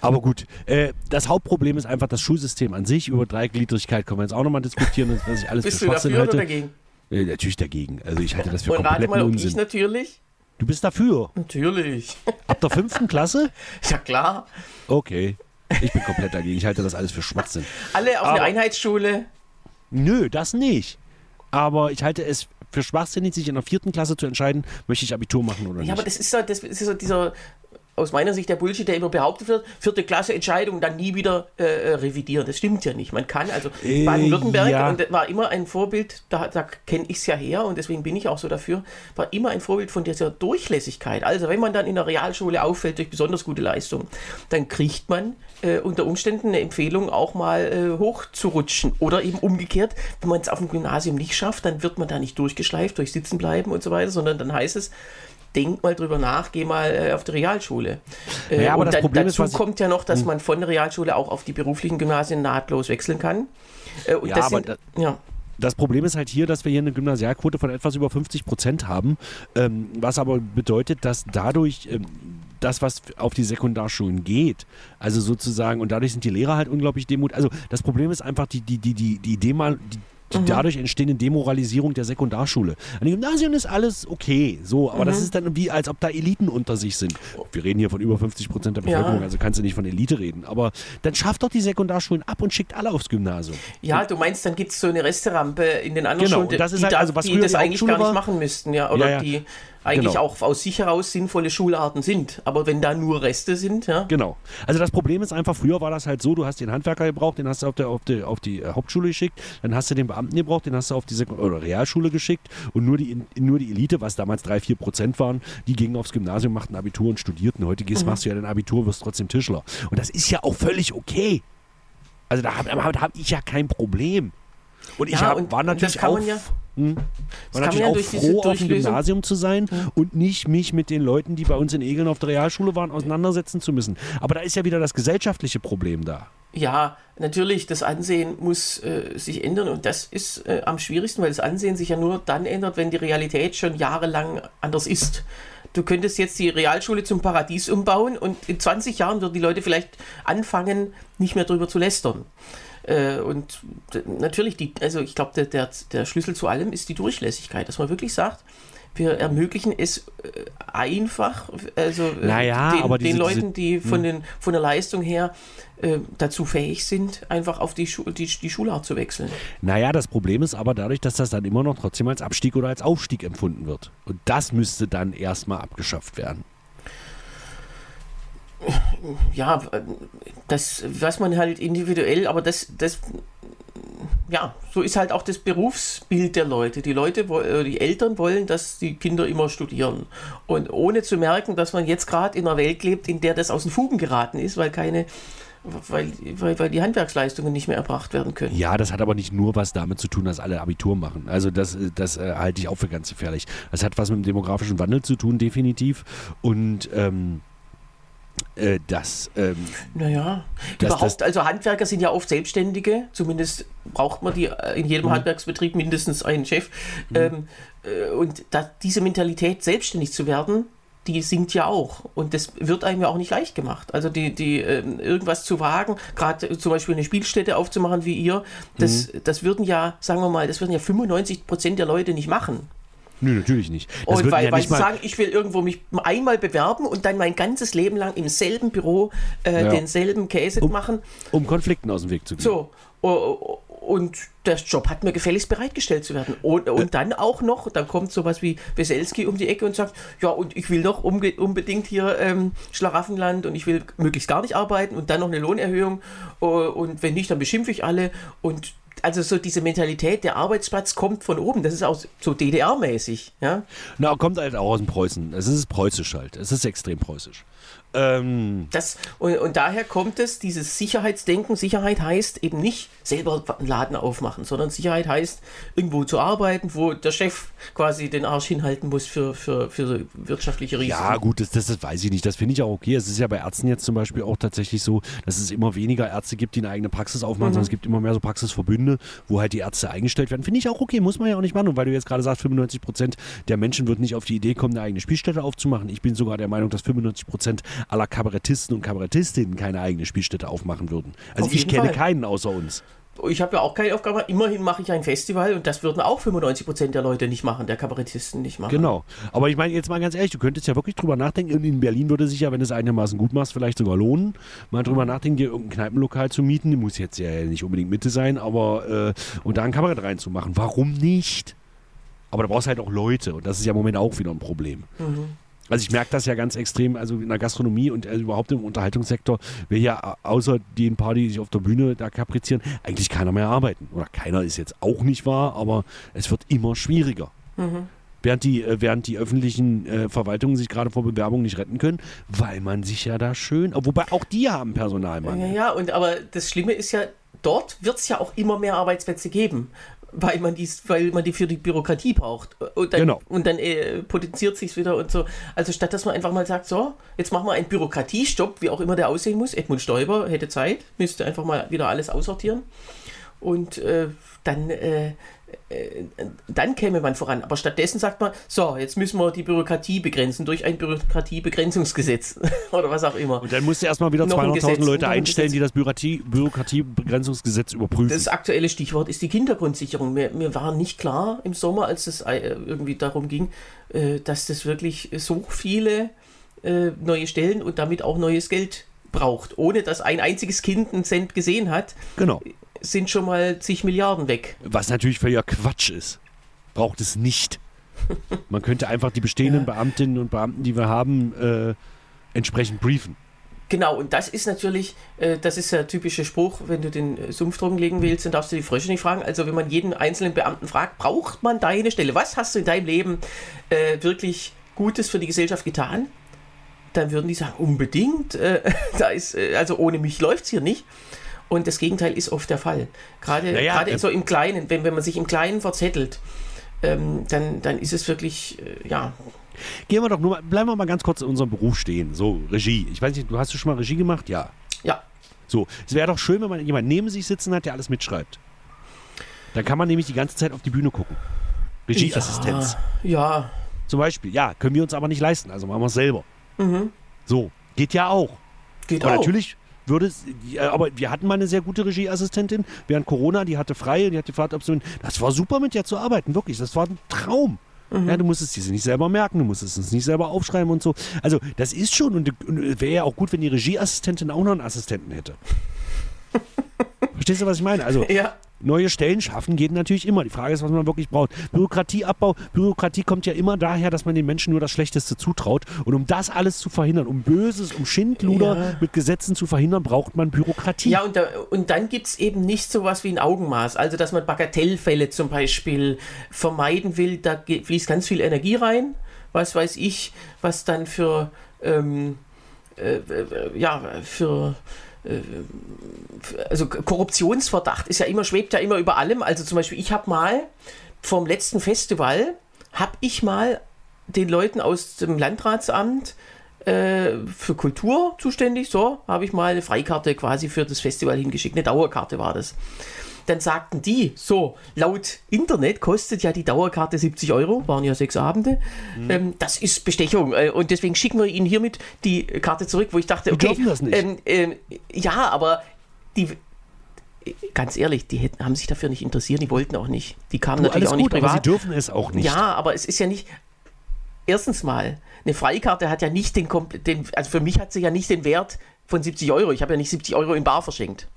Aber gut, äh, das Hauptproblem ist einfach das Schulsystem an sich. Über Dreigliedrigkeit können wir jetzt auch nochmal diskutieren, was ich alles Bist für Schwachsinn halte. dagegen? Äh, natürlich dagegen. Also ich halte das für Und kompletten mal, Unsinn. ich natürlich. Du bist dafür? Natürlich. Ab der fünften Klasse? Ja klar. Okay. Ich bin komplett dagegen. Ich halte das alles für Schwachsinn. Alle auf Aber- eine Einheitsschule. Nö, das nicht. Aber ich halte es für schwachsinnig, sich in der vierten Klasse zu entscheiden, möchte ich Abitur machen oder Ja, nicht. aber das ist so, das ist so dieser, aus meiner Sicht der Bullshit, der immer behauptet wird, vierte Klasse Entscheidung, dann nie wieder äh, äh, revidieren. Das stimmt ja nicht. Man kann, also Äh, Baden-Württemberg ja. war immer ein Vorbild, da, da kenne ich es ja her und deswegen bin ich auch so dafür, war immer ein Vorbild von dieser Durchlässigkeit. Also wenn man dann in der Realschule auffällt durch besonders gute Leistung, dann kriegt man äh, unter Umständen eine Empfehlung, auch mal äh, hochzurutschen. Oder eben umgekehrt, wenn man es auf dem Gymnasium nicht schafft, dann wird man da nicht durchgeschleift durch Sitzen bleiben und so weiter, sondern dann heißt es, denk mal drüber nach, geh mal äh, auf die Realschule. Äh, Naja, aber und das dann, Problem ist, dazu ich- kommt ja noch, dass man von der Realschule auch auf die beruflichen Gymnasien nahtlos wechseln kann. Äh, Ja, das aber sind, da- ja. Das Problem ist halt hier, dass wir hier eine Gymnasialquote von etwas über 50 Prozent haben, ähm, was aber bedeutet, dass dadurch ähm, das, was auf die Sekundarschulen geht, also sozusagen, und dadurch sind die Lehrer halt unglaublich demut. Also das Problem ist einfach die, die, die, die, die, Demal, die die Mhm. dadurch entstehende Demoralisierung der Sekundarschule. An den Gymnasien ist alles okay, so, aber Mhm. das ist dann wie, als ob da Eliten unter sich sind. Wir reden hier von über 50 Prozent der Ja. Bevölkerung, also kannst du nicht von Elite reden. Aber dann schafft doch die Sekundarschulen ab und schickt alle aufs Gymnasium. Ja, du meinst, dann gibt es so eine Resterampe in den anderen Genau, Schulen, und das ist die, halt- also was die das eigentlich gar nicht machen müssten, ja, oder Ja, ja. die eigentlich Genau. auch aus sich heraus sinnvolle Schularten sind. Aber wenn da nur Reste sind, ja. Genau. Also das Problem ist einfach, früher war das halt so, du hast den Handwerker gebraucht, den hast du auf, der, auf, die, auf die äh, Hauptschule geschickt, dann hast du den Beamten gebraucht, den hast du auf die oder Realschule geschickt und nur die, nur die Elite, was damals 3, 4 Prozent waren, die gingen aufs Gymnasium, machten Abitur und studierten. Heute gehst, machst du ja dein Abitur, wirst trotzdem Tischler. Und das ist ja auch völlig okay. Also da habe hab ich ja kein Problem. Und ich Ja, hab, und war natürlich auch, ja- hm, Das war natürlich auch froh, auf dem Gymnasium zu sein und nicht mich mit den Leuten, die bei uns in Egeln auf der Realschule waren, auseinandersetzen zu müssen. Aber da ist ja wieder das gesellschaftliche Problem da. Ja, natürlich, das Ansehen muss äh, sich ändern und das ist äh, am schwierigsten, weil das Ansehen sich ja nur dann ändert, wenn die Realität schon jahrelang anders ist. Du könntest jetzt die Realschule zum Paradies umbauen und in 20 Jahren würden die Leute vielleicht anfangen, nicht mehr drüber zu lästern. Äh, und natürlich, die, also ich glaube, der, der, der Schlüssel zu allem ist die Durchlässigkeit, dass man wirklich sagt, wir ermöglichen es äh, einfach, also äh, Naja, den, aber den diese- Leuten, die diese- von, den, von der Leistung her äh, dazu fähig sind, einfach auf die, Schu die, die Schulart zu wechseln. Naja, das Problem ist aber dadurch, dass das dann immer noch trotzdem als Abstieg oder als Aufstieg empfunden wird. Und das müsste dann erstmal abgeschafft werden. Ja, das weiß man halt individuell, aber das, das, ja, so ist halt auch das Berufsbild der Leute. Die Leute, äh, die Eltern wollen, dass die Kinder immer studieren. Und ohne zu merken, dass man jetzt gerade in einer Welt lebt, in der das aus den Fugen geraten ist, weil keine, weil, weil, weil die Handwerksleistungen nicht mehr erbracht werden können. Ja, das hat aber nicht nur was damit zu tun, dass alle Abitur machen. Also das, äh, das äh, halte ich auch für ganz gefährlich. Das hat was mit dem demografischen Wandel zu tun, definitiv. Und ähm, äh, das, ähm, Naja, Das- überhaupt, also Handwerker sind ja oft Selbstständige, zumindest braucht man die äh, in jedem Handwerksbetrieb mindestens einen Chef. Ähm, äh, und da, diese Mentalität, selbstständig zu werden, die sinkt ja auch. Und das wird einem ja auch nicht leicht gemacht. Also die, die ähm, irgendwas zu wagen, gerade zum Beispiel eine Spielstätte aufzumachen wie ihr, das, das würden ja, sagen wir mal, das würden ja 95 Prozent der Leute nicht machen. Nö, natürlich nicht. Das Und weil, ja weil sie sagen, ich will irgendwo mich einmal bewerben und dann mein ganzes Leben lang im selben Büro äh, Ja. denselben Käse machen. um Konflikten aus dem Weg zu gehen. So. Und der Job hat mir gefälligst bereitgestellt zu werden. Und, und dann auch noch, dann kommt sowas wie Weselski um die Ecke und sagt, ja, und ich will doch unbedingt hier ähm, Schlaraffenland und ich will möglichst gar nicht arbeiten und dann noch eine Lohnerhöhung. Und wenn nicht, dann beschimpfe ich alle. Und also so diese Mentalität, der Arbeitsplatz kommt von oben. Das ist auch so DDR-mäßig. Ja? Na, kommt halt auch aus dem Preußen. Es ist preußisch halt. Es ist extrem preußisch. Ähm, Das, und, und daher kommt es, dieses Sicherheitsdenken. Sicherheit heißt eben nicht selber einen Laden aufmachen, sondern Sicherheit heißt, irgendwo zu arbeiten, wo der Chef quasi den Arsch hinhalten muss für, für, für wirtschaftliche Risiken. ja, gut, das, das, das weiß ich nicht. Das finde ich auch okay. Es ist ja bei Ärzten jetzt zum Beispiel auch tatsächlich so, dass es immer weniger Ärzte gibt, die eine eigene Praxis aufmachen, sondern es gibt immer mehr so Praxisverbünde, wo halt die Ärzte eingestellt werden. Finde ich auch okay, muss man ja auch nicht machen. Und weil du jetzt gerade sagst, 95 Prozent der Menschen würden nicht auf die Idee kommen, eine eigene Spielstätte aufzumachen. Ich bin sogar der Meinung, dass 95 Prozent aller Kabarettisten und Kabarettistinnen keine eigene Spielstätte aufmachen würden. Also Auf ich kenne Fall. keinen außer uns. Ich habe ja auch keine Aufgabe. Immerhin mache ich ein Festival und das würden auch 95% der Leute nicht machen, der Kabarettisten nicht machen. Genau. Aber ich meine, jetzt mal ganz ehrlich, du könntest ja wirklich drüber nachdenken. Und in Berlin würde sich ja, wenn du es einigermaßen gut machst, vielleicht sogar lohnen, mal drüber nachdenken, dir irgendein Kneipenlokal zu mieten. Muss jetzt ja nicht unbedingt Mitte sein, aber äh, und da ein Kabarett reinzumachen. Warum nicht? Aber da brauchst du halt auch Leute und das ist ja im Moment auch wieder ein Problem. Also ich merke das ja ganz extrem, also in der Gastronomie und äh, überhaupt im Unterhaltungssektor will ja äh, außer den paar, die sich auf der Bühne da kaprizieren, eigentlich keiner mehr arbeiten. Oder keiner ist jetzt auch nicht wahr, aber es wird immer schwieriger. Während die, äh, während die öffentlichen äh, Verwaltungen sich gerade vor Bewerbungen nicht retten können, weil man sich ja da schön, wobei auch die haben Ja, Personalmangel. ja, und aber das Schlimme ist ja, dort wird es ja auch immer mehr Arbeitsplätze geben. Weil man, dies, weil man die für die Bürokratie braucht. Und dann, Genau. und dann äh, potenziert sich wieder und so. Also statt dass man einfach mal sagt, so, jetzt machen wir einen Bürokratiestopp, wie auch immer der aussehen muss. Edmund Stoiber hätte Zeit, müsste einfach mal wieder alles aussortieren. Und äh, dann, äh, dann käme man voran. Aber stattdessen sagt man, so, jetzt müssen wir die Bürokratie begrenzen durch ein Bürokratiebegrenzungsgesetz oder was auch immer. Und dann musst du erstmal wieder Noch ein 200.000 Gesetz, Leute ein einstellen, die das Bürokratie, Bürokratiebegrenzungsgesetz überprüfen. Das aktuelle Stichwort ist die Kindergrundsicherung. Mir, mir war nicht klar im Sommer, als es äh, irgendwie darum ging, äh, dass das wirklich so viele äh, neue Stellen und damit auch neues Geld braucht. Ohne dass ein einziges Kind einen Cent gesehen hat, genau. Sind schon mal zig Milliarden weg. Was natürlich völliger Quatsch ist. Braucht es nicht. Man könnte einfach die bestehenden Beamtinnen und Beamten, die wir haben, äh, entsprechend briefen. Genau, und das ist natürlich, äh, das ist der typische Spruch, wenn du den Sumpf trocken legen willst, dann darfst du die Frösche nicht fragen. Also wenn man jeden einzelnen Beamten fragt, braucht man deine Stelle? Was hast du in deinem Leben äh, wirklich Gutes für die Gesellschaft getan? Dann würden die sagen, unbedingt. Äh, da ist, äh, also ohne mich läuft es hier nicht. Und das Gegenteil ist oft der Fall. Gerade, Naja, gerade äh, so im Kleinen, wenn, wenn man sich im Kleinen verzettelt, ähm, dann, dann ist es wirklich, äh, ja, Gehen wir doch nur mal, bleiben wir mal ganz kurz in unserem Beruf stehen. So, Regie. Ich weiß nicht, du hast du schon mal Regie gemacht? Ja. ja, So, es wäre doch schön, wenn man jemanden neben sich sitzen hat, der alles mitschreibt. Dann kann man nämlich die ganze Zeit auf die Bühne gucken. Regieassistenz. ja, Zum Beispiel. Ja, können wir uns aber nicht leisten, also machen wir es selber. Mhm. So, geht ja auch. geht Aber auch. natürlich würde ja, aber wir hatten mal eine sehr gute Regieassistentin während Corona, die hatte frei, die hat gefragt, ob sie, das war super mit der zu arbeiten, wirklich, das war ein Traum. Mhm. Ja, du musstest diese nicht selber merken, du musstest es nicht selber aufschreiben und so. Also, das ist schon, und, und wäre ja auch gut, wenn die Regieassistentin auch noch einen Assistenten hätte. Verstehst du, was ich meine? Also, Ja, neue Stellen schaffen geht natürlich immer. Die Frage ist, was man wirklich braucht. Bürokratieabbau, Bürokratie kommt ja immer daher, dass man den Menschen nur das Schlechteste zutraut. Und um das alles zu verhindern, um Böses, um Schindluder Ja. mit Gesetzen zu verhindern, braucht man Bürokratie. Ja, und, da, und dann gibt es eben nicht so was wie ein Augenmaß. Also, dass man Bagatellfälle zum Beispiel vermeiden will, da fließt ganz viel Energie rein. Was weiß ich, was dann für, ähm, äh, äh, ja, für- also Korruptionsverdacht ist ja immer, schwebt ja immer über allem. Also zum Beispiel, ich habe mal vom letzten Festival, habe ich mal den Leuten aus dem Landratsamt äh, für Kultur zuständig, so, habe ich mal eine Freikarte quasi für das Festival hingeschickt. Eine Dauerkarte war das. Dann sagten die, so, laut Internet kostet ja die Dauerkarte 70 Euro, waren ja sechs Abende. Ähm, das ist Bestechung. Äh, und deswegen schicken wir Ihnen hiermit die Karte zurück, wo ich dachte, okay, dürfen das nicht. Ähm, ähm, ja, aber die, ganz ehrlich, die hätten, haben sich dafür nicht interessiert, die wollten auch nicht. Die kamen Du, natürlich auch nicht gut, aber privat. sie dürfen es auch nicht. Ja, aber es ist ja nicht. Erstens mal, eine Freikarte hat ja nicht den, den also für mich hat sie ja nicht den Wert von 70 Euro. Ich habe ja nicht 70 Euro in Bar verschenkt.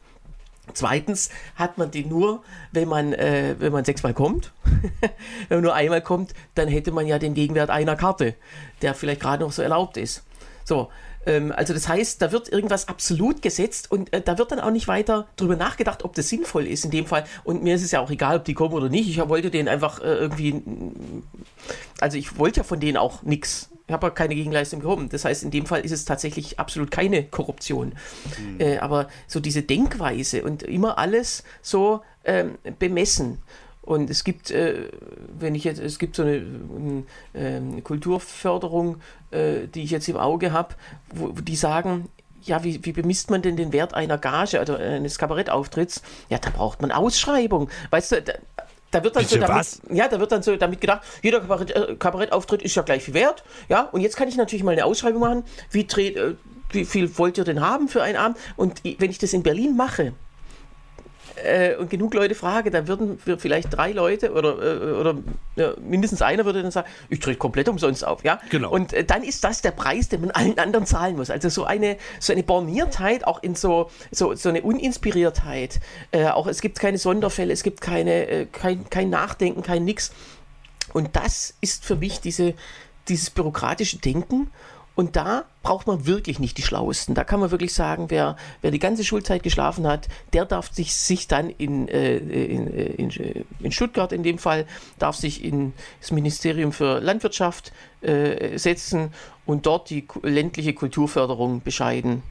Zweitens hat man die nur, wenn man, äh, wenn man sechsmal kommt. wenn man nur einmal kommt, dann hätte man ja den Gegenwert einer Karte, der vielleicht gerade noch so erlaubt ist. So, ähm, also das heißt, da wird irgendwas absolut gesetzt und äh, da wird dann auch nicht weiter drüber nachgedacht, ob das sinnvoll ist in dem Fall. Und mir ist es ja auch egal, ob die kommen oder nicht. Ich wollte denen einfach äh, irgendwie, also ich wollte ja von denen auch nichts. Ich habe ja keine Gegenleistung bekommen. Das heißt, in dem Fall ist es tatsächlich absolut keine Korruption. Äh, aber so diese Denkweise und immer alles so ähm, bemessen. Und es gibt, äh, wenn ich jetzt, es gibt so eine ähm, ähm, Kulturförderung, äh, die ich jetzt im Auge habe, wo, wo die sagen, ja, wie, wie bemisst man denn den Wert einer Gage oder eines Kabarettauftritts? Ja, da braucht man Ausschreibung. Weißt du, da, wird dann Bitte so damit, was? ja, da wird dann so damit gedacht, jeder Kabarett, äh, Kabarettauftritt ist ja gleich viel wert. Ja, und jetzt kann ich natürlich mal eine Ausschreibung machen. Wie, dreht, äh, wie viel wollt ihr denn haben für einen Abend? Und wenn ich das in Berlin mache, äh, und genug Leute frage, dann würden wir vielleicht drei Leute oder, äh, oder ja, mindestens einer würde dann sagen, ich trete komplett umsonst auf, ja. Genau. Und äh, dann ist das der Preis, den man allen anderen zahlen muss. Also so eine so eine Borniertheit, auch in so so, so eine Uninspiriertheit. Äh, auch es gibt keine Sonderfälle, es gibt keine äh, kein, kein Nachdenken, kein nix. Und das ist für mich diese, dieses bürokratische Denken. Und da braucht man wirklich nicht die Schlauesten. Da kann man wirklich sagen, wer, wer die ganze Schulzeit geschlafen hat, der darf sich, sich dann in, äh, in, äh, in, in Stuttgart in dem Fall, darf sich in das Ministerium für Landwirtschaft äh, setzen und dort die ländliche Kulturförderung bescheiden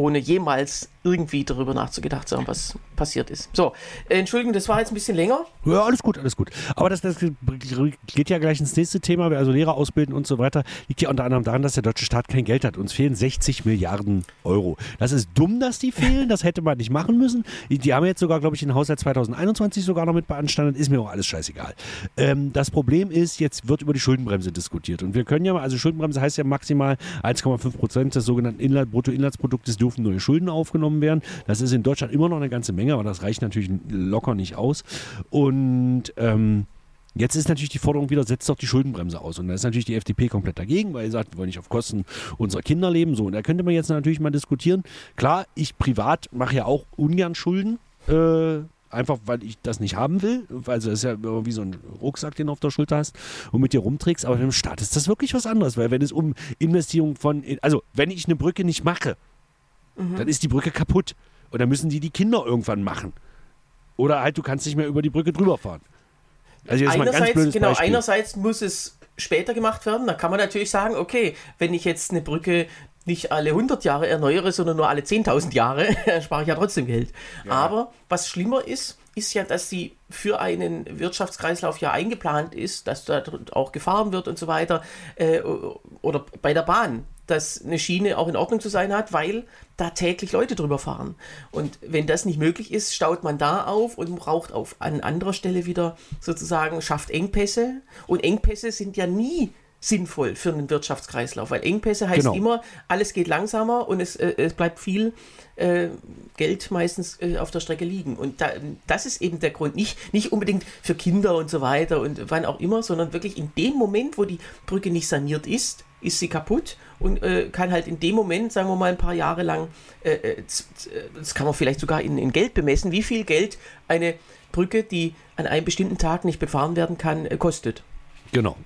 ohne jemals irgendwie darüber nachzugedacht zu haben, was passiert ist. So, äh, Entschuldigung, das war jetzt ein bisschen länger. Ja, alles gut, alles gut. Aber das, das geht ja gleich ins nächste Thema, also Lehrer ausbilden und so weiter. Liegt ja unter anderem daran, dass der deutsche Staat kein Geld hat. Uns fehlen 60 Milliarden Euro. Das ist dumm, dass die fehlen. Das hätte man nicht machen müssen. Die, haben jetzt sogar, glaube ich, den Haushalt 2021 sogar noch mit beanstandet. Ist mir auch alles scheißegal. Ähm, das Problem ist, jetzt wird über die Schuldenbremse diskutiert. Und wir können ja mal, also Schuldenbremse heißt ja maximal 1,5 Prozent des sogenannten Inland, Bruttoinlandsproduktes dürfen neue Schulden aufgenommen werden. Das ist in Deutschland immer noch eine ganze Menge, aber das reicht natürlich locker nicht aus. Und ähm, Jetzt ist natürlich die Forderung wieder, setzt doch die Schuldenbremse aus. Und da ist natürlich die FDP komplett dagegen, weil sie sagt, wir wollen nicht auf Kosten unserer Kinder leben. So, und da könnte man jetzt natürlich mal diskutieren. Klar, ich privat mache ja auch ungern Schulden. Äh, Einfach weil ich das nicht haben will, weil das ist ja wie so ein Rucksack, den du auf der Schulter hast und mit dir rumträgst. Aber im Staat ist das wirklich was anderes, weil wenn es um Investierung von, also wenn ich eine Brücke nicht mache, dann ist die Brücke kaputt. Und dann müssen die die Kinder irgendwann machen. Oder halt, du kannst nicht mehr über die Brücke drüber fahren. Also jetzt mal ein ganz einerseits, blödes genau, Beispiel. einerseits muss es später gemacht werden. Da kann man natürlich sagen, okay, wenn ich jetzt eine Brücke nicht alle 100 Jahre erneuere, sondern nur alle 10.000 Jahre, dann spare ich ja trotzdem Geld. Aber was schlimmer ist, ist ja, dass sie für einen Wirtschaftskreislauf ja eingeplant ist, dass da auch gefahren wird und so weiter. Äh, oder bei der Bahn, dass eine Schiene auch in Ordnung zu sein hat, weil da täglich Leute drüber fahren. Und wenn das nicht möglich ist, staut man da auf und braucht auf an anderer Stelle wieder sozusagen, schafft Engpässe. Und Engpässe sind ja nie sinnvoll für einen Wirtschaftskreislauf, weil Engpässe heißt Genau. immer, alles geht langsamer und es, äh, es bleibt viel äh, Geld meistens äh, auf der Strecke liegen. Und da, das ist eben der Grund. Nicht, nicht unbedingt für Kinder und so weiter und wann auch immer, sondern wirklich in dem Moment, wo die Brücke nicht saniert ist, ist sie kaputt und äh, kann halt in dem Moment, sagen wir mal, ein paar Jahre lang, äh, äh, das kann man vielleicht sogar in, in Geld bemessen, wie viel Geld eine Brücke, die an einem bestimmten Tag nicht befahren werden kann, äh, kostet. Genau.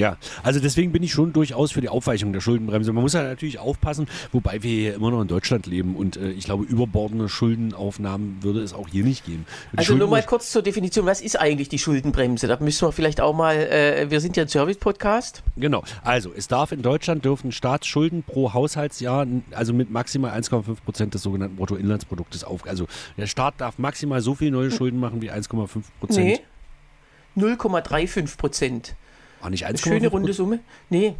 Ja, also deswegen bin ich schon durchaus für die Aufweichung der Schuldenbremse. Man muss ja natürlich aufpassen, wobei wir hier immer noch in Deutschland leben und äh, ich glaube, überbordene Schuldenaufnahmen würde es auch hier nicht geben. Die Also nur mal kurz zur Definition, was ist eigentlich die Schuldenbremse? Da müssen wir vielleicht auch mal, äh, wir sind ja ein Service-Podcast. Genau. Also, es darf in Deutschland dürfen Staatsschulden pro Haushaltsjahr, also mit maximal 1,5 Prozent des sogenannten Bruttoinlandsproduktes auf. Also, der Staat darf maximal so viel neue Schulden machen wie 1,5 Prozent. Nee. 0,35 Prozent. War nicht Eine 1,5 schöne runde Summe? Nee.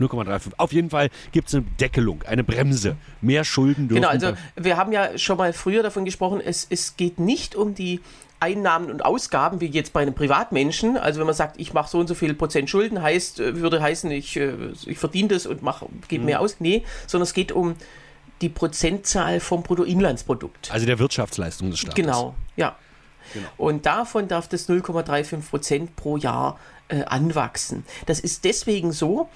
0,35. Auf jeden Fall gibt es eine Deckelung, eine Bremse. Mehr Schulden dürfen. Genau, also wir haben ja schon mal früher davon gesprochen, es, es geht nicht um die Einnahmen und Ausgaben wie jetzt bei einem Privatmenschen. Also wenn man sagt, ich mache so und so viel Prozent Schulden, heißt, äh, würde heißen, ich, äh, ich verdiene das und gebe mehr aus. Nee, sondern es geht um die Prozentzahl vom Bruttoinlandsprodukt. Also der Wirtschaftsleistung des Staates. Genau, ja. Genau. Und davon darf das 0,35 Prozent pro Jahr äh, anwachsen. Das ist deswegen so,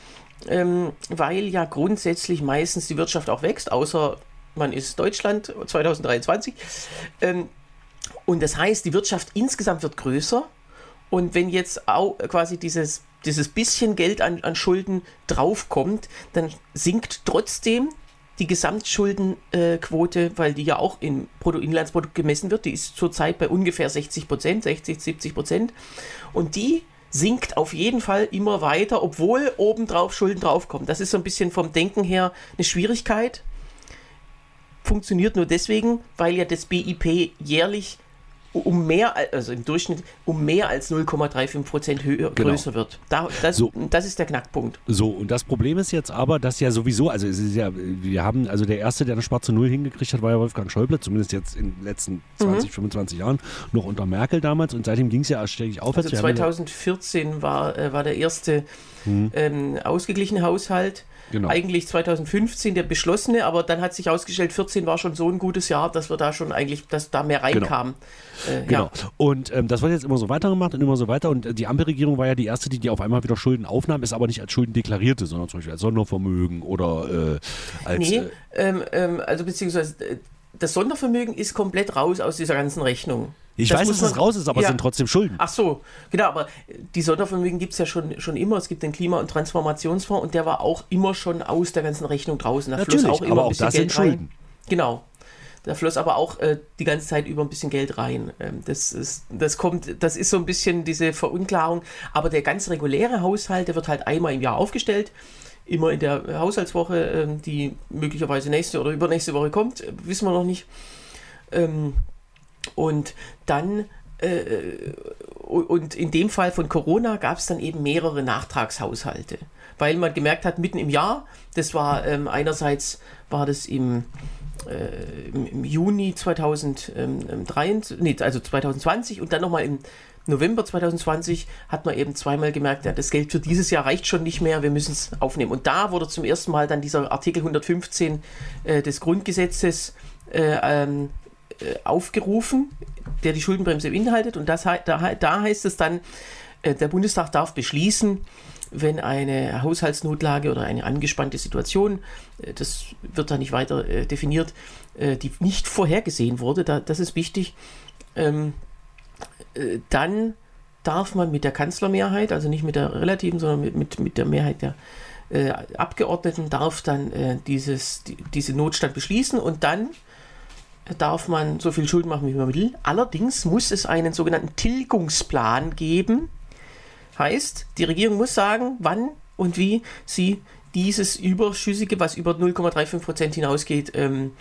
ähm, weil ja grundsätzlich meistens die Wirtschaft auch wächst, außer man ist Deutschland 2023. Ähm, und das heißt, die Wirtschaft insgesamt wird größer. Und wenn jetzt auch quasi dieses, dieses bisschen Geld an, an Schulden draufkommt, dann sinkt trotzdem die Gesamtschuldenquote, weil die ja auch im Bruttoinlandsprodukt gemessen wird, die ist zurzeit bei ungefähr 60 Prozent, 60, 70 Prozent. Und die sinkt auf jeden Fall immer weiter, obwohl obendrauf Schulden draufkommen. Das ist so ein bisschen vom Denken her eine Schwierigkeit. Funktioniert nur deswegen, weil ja das BIP jährlich um mehr, also im Durchschnitt um mehr als 0,35 Prozent höher, Genau. größer wird. Da, das, So. das ist der Knackpunkt. So, und das Problem ist jetzt aber, dass ja sowieso, also es ist ja, wir haben, also der Erste, der eine schwarze Null hingekriegt hat, war ja Wolfgang Schäuble, zumindest jetzt in den letzten 20, 25 Jahren, noch unter Merkel damals und seitdem ging es ja ständig aufwärts. Also Wir haben ja- 2014 war, äh, war der erste ähm, ausgeglichene Haushalt. Genau. Eigentlich 2015 der beschlossene, aber dann hat sich ausgestellt, 14 war schon so ein gutes Jahr, dass wir da schon eigentlich, dass da mehr reinkam. Äh, Genau. Ja. Und ähm, das wird jetzt immer so weitergemacht und immer so weiter. Und äh, die Ampelregierung war ja die erste, die, die auf einmal wieder Schulden aufnahm, ist aber nicht als Schulden deklarierte, sondern zum Beispiel als Sondervermögen oder äh, als. Nee, Äh, ähm, ähm, also beziehungsweise äh, das Sondervermögen ist komplett raus aus dieser ganzen Rechnung. ich Das weiß, dass es raus ist, aber es Ja. sind trotzdem Schulden. Ach so, genau, aber die Sondervermögen gibt es ja schon, schon immer. Es gibt den Klima- und Transformationsfonds und der war auch immer schon aus der ganzen Rechnung draußen. Da Natürlich, floss auch immer aber ein auch bisschen das sind Geld rein. Schulden. Genau. Da floss aber auch äh, die ganze Zeit über ein bisschen Geld rein. Ähm, das, ist, das kommt, das ist so ein bisschen diese Verunklarung. Aber der ganz reguläre Haushalt, der wird halt einmal im Jahr aufgestellt. Immer in der Haushaltswoche, ähm, die möglicherweise nächste oder übernächste Woche kommt, äh, wissen wir noch nicht. Ähm, und dann äh, und in dem Fall von Corona gab es dann eben mehrere Nachtragshaushalte, weil man gemerkt hat, mitten im Jahr, das war ähm, einerseits war das im, äh, im Juni 2023, nee, also 2020 und dann nochmal im November 2020 hat man eben zweimal gemerkt, ja, das Geld für dieses Jahr reicht schon nicht mehr, wir müssen es aufnehmen. Und da wurde zum ersten Mal dann dieser Artikel 115 äh, des Grundgesetzes äh, ähm, äh, aufgerufen, der die Schuldenbremse beinhaltet. Und das, da, da heißt es dann, äh, der Bundestag darf beschließen, wenn eine Haushaltsnotlage oder eine angespannte Situation, äh, das wird da nicht weiter definiert, die nicht vorhergesehen wurde, da, das ist wichtig, ähm, äh, dann darf man mit der Kanzlermehrheit, also nicht mit der relativen, sondern mit, mit, mit der Mehrheit der äh, Abgeordneten, darf dann äh, dieses, die, diese Notstand beschließen und dann darf man so viel Schulden machen, wie man will. Allerdings muss es einen sogenannten Tilgungsplan geben. Heißt, die Regierung muss sagen, wann und wie sie dieses Überschüssige, was über 0,35 Prozent hinausgeht, ähm,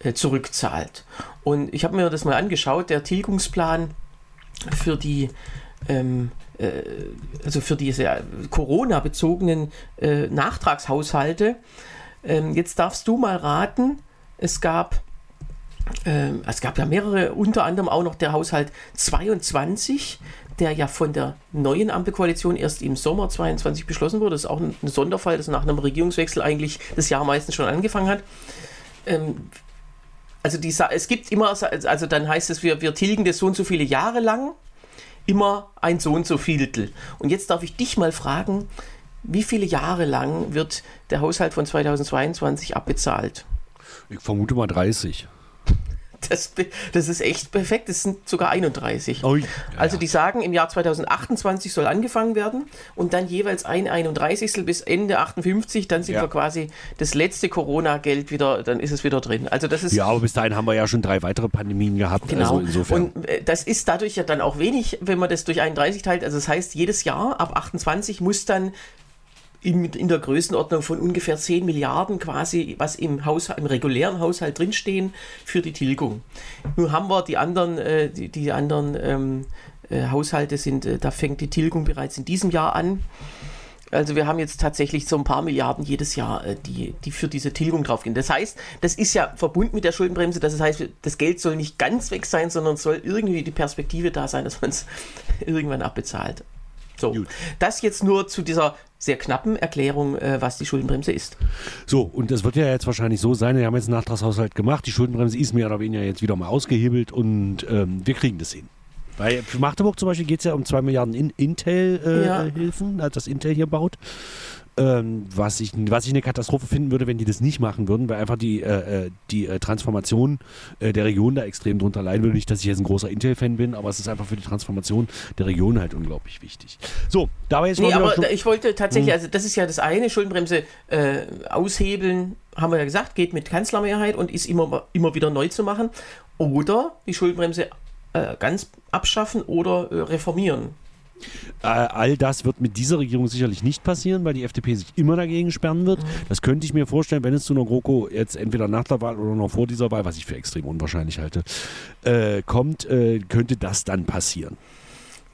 äh, zurückzahlt. Und ich habe mir das mal angeschaut. Der Tilgungsplan für die ähm, äh, also für diese äh, Corona-bezogenen äh, Nachtragshaushalte. Ähm, jetzt darfst du mal raten, es gab ähm, es gab ja mehrere, unter anderem auch noch der Haushalt 22, der ja von der neuen Ampelkoalition erst im Sommer 22 beschlossen wurde. Das ist auch ein, Sonderfall, dass nach einem Regierungswechsel eigentlich das Jahr meistens schon angefangen hat. Ähm, also die, es gibt immer, also dann heißt es, wir, wir tilgen das so und so viele Jahre lang, immer ein so und so Vieltel. Und jetzt darf ich dich mal fragen, wie viele Jahre lang wird der Haushalt von 2022 abbezahlt? Ich vermute mal 30. Das, das ist echt perfekt. Das sind sogar 31. Ui. also die sagen, im Jahr 2028 soll angefangen werden und dann jeweils ein 31. bis Ende 58, dann sind Ja. wir quasi das letzte Corona-Geld wieder, dann ist es wieder drin. Also das ist Ja, aber bis dahin haben wir ja schon drei weitere Pandemien gehabt. Genau. Also insofern. Und äh, das ist dadurch ja dann auch wenig, wenn man das durch 31 teilt. Also das heißt, jedes Jahr ab 28 muss dann in, in der Größenordnung von ungefähr 10 Milliarden quasi, was im, Haushalt, im regulären Haushalt drinstehen, für die Tilgung. Nun haben wir die anderen, äh, die, die anderen ähm, äh, Haushalte sind, äh, da fängt die Tilgung bereits in diesem Jahr an. Also wir haben jetzt tatsächlich so ein paar Milliarden jedes Jahr, äh, die, die für diese Tilgung draufgehen. Das heißt, das ist ja verbunden mit der Schuldenbremse. Das heißt, das Geld soll nicht ganz weg sein, sondern soll irgendwie die Perspektive da sein, dass man es irgendwann abbezahlt. So, Gut. das jetzt nur zu dieser sehr knappen Erklärung, äh, was die Schuldenbremse ist. So, und das wird ja jetzt wahrscheinlich so sein, wir haben jetzt einen Nachtragshaushalt gemacht, die Schuldenbremse ist mehr oder weniger jetzt wieder mal ausgehebelt und ähm, wir kriegen das hin. Bei für Magdeburg zum Beispiel geht es ja um 2 Milliarden in Intel-Hilfen, Ja. äh, das Intel hier baut. Ähm, was, ich, was ich eine Katastrophe finden würde, wenn die das nicht machen würden, weil einfach die, äh, äh, die äh, Transformation äh, der Region da extrem drunter leiden würde. Nicht, dass ich jetzt ein großer Intel-Fan bin, aber es ist einfach für die Transformation der Region halt unglaublich wichtig. So, da war jetzt Nee, aber schon- ich wollte tatsächlich, Mhm. also das ist ja das eine, Schuldenbremse äh, aushebeln, haben wir ja gesagt, geht mit Kanzlermehrheit und ist immer, immer wieder neu zu machen. Oder die Schuldenbremse äh, ganz abschaffen oder reformieren. Äh, all das wird mit dieser Regierung sicherlich nicht passieren, weil die FDP sich immer dagegen sperren wird. Das könnte ich mir vorstellen, wenn es zu einer GroKo jetzt entweder nach der Wahl oder noch vor dieser Wahl, was ich für extrem unwahrscheinlich halte, äh, kommt, äh, könnte das dann passieren.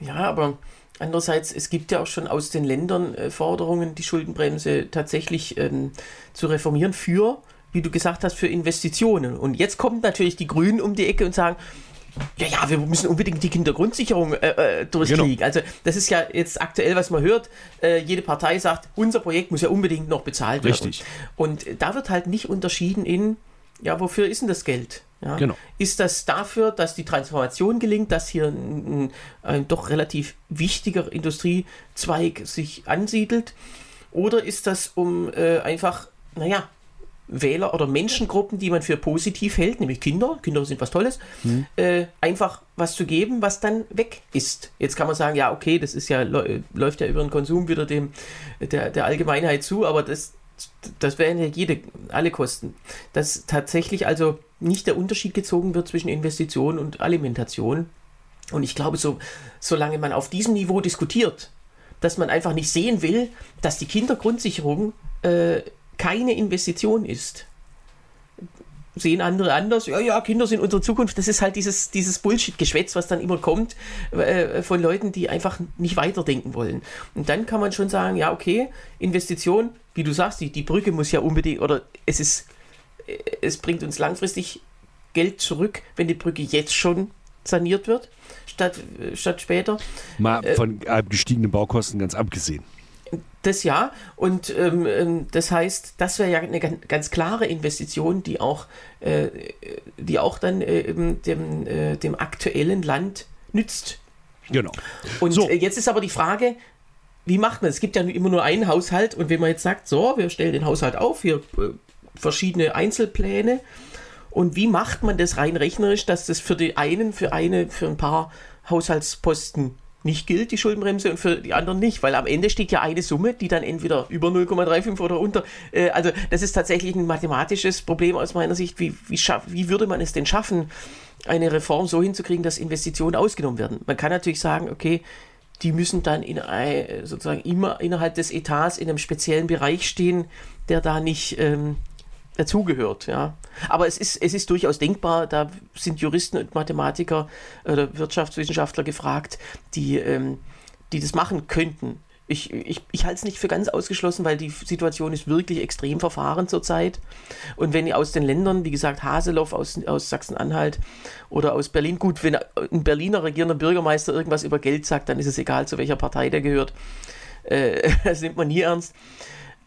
Ja, aber andererseits, es gibt ja auch schon aus den Ländern äh, Forderungen, die Schuldenbremse tatsächlich ähm, zu reformieren für, wie du gesagt hast, für Investitionen. Und jetzt kommen natürlich die Grünen um die Ecke und sagen, ja, ja, wir müssen unbedingt die Kindergrundsicherung äh, äh, durchkriegen. Genau. Also das ist ja jetzt aktuell, was man hört. Äh, jede Partei sagt, unser Projekt muss ja unbedingt noch bezahlt werden. Richtig. Und da wird halt nicht unterschieden in, ja, wofür ist denn das Geld? Ja? Genau. Ist das dafür, dass die Transformation gelingt, dass hier ein, ein, ein doch relativ wichtiger Industriezweig sich ansiedelt? Oder ist das um äh, einfach, naja, Wähler oder Menschengruppen, die man für positiv hält, nämlich Kinder, Kinder sind was Tolles, äh, einfach was zu geben, was dann weg ist. Jetzt kann man sagen, ja, okay, das ist ja, läu- läuft ja über den Konsum wieder dem, der, der Allgemeinheit zu, aber das, das wären ja jede, alle Kosten. Dass tatsächlich also nicht der Unterschied gezogen wird zwischen Investition und Alimentation. Und ich glaube, so, solange man auf diesem Niveau diskutiert, dass man einfach nicht sehen will, dass die Kindergrundsicherung äh, keine Investition ist. Sehen andere anders, ja, ja, Kinder sind unsere Zukunft. Das ist halt dieses, dieses Bullshit-Geschwätz, was dann immer kommt äh, von Leuten, die einfach nicht weiterdenken wollen. Und dann kann man schon sagen, ja, okay, Investition, wie du sagst, die, die Brücke muss ja unbedingt, oder es ist, äh, es bringt uns langfristig Geld zurück, wenn die Brücke jetzt schon saniert wird, statt, äh, statt später. Mal von äh, gestiegenen Baukosten ganz abgesehen. Das ja, und ähm, ähm, das heißt, das wäre ja eine ganz, klare Investition, die auch, äh, die auch dann äh, dem, äh, dem aktuellen Land nützt. Genau. Und So. äh, jetzt ist aber die Frage, wie macht man es? Es gibt ja immer nur einen Haushalt und wenn man jetzt sagt, so, wir stellen den Haushalt auf, hier äh, verschiedene Einzelpläne und wie macht man das rein rechnerisch, dass das für die einen, für eine, für ein paar Haushaltsposten nicht gilt, die Schuldenbremse, und für die anderen nicht, weil am Ende steht ja eine Summe, die dann entweder über 0,35 oder unter. Äh, also das ist tatsächlich ein mathematisches Problem aus meiner Sicht. Wie, wie, wie würde man es denn schaffen, eine Reform so hinzukriegen, dass Investitionen ausgenommen werden? Man kann natürlich sagen, okay, die müssen dann in ein, sozusagen immer innerhalb des Etats in einem speziellen Bereich stehen, der da nicht ähm, dazugehört. Ja. Aber es ist, es ist durchaus denkbar, da sind Juristen und Mathematiker oder Wirtschaftswissenschaftler gefragt, die, ähm, die das machen könnten. Ich, ich, ich halte es nicht für ganz ausgeschlossen, weil die Situation ist wirklich extrem verfahren zurzeit. Und wenn ihr aus den Ländern, wie gesagt, Haseloff aus, aus Sachsen-Anhalt oder aus Berlin, gut, wenn ein Berliner regierender Bürgermeister irgendwas über Geld sagt, dann ist es egal, zu welcher Partei der gehört. Äh, das nimmt man nie ernst.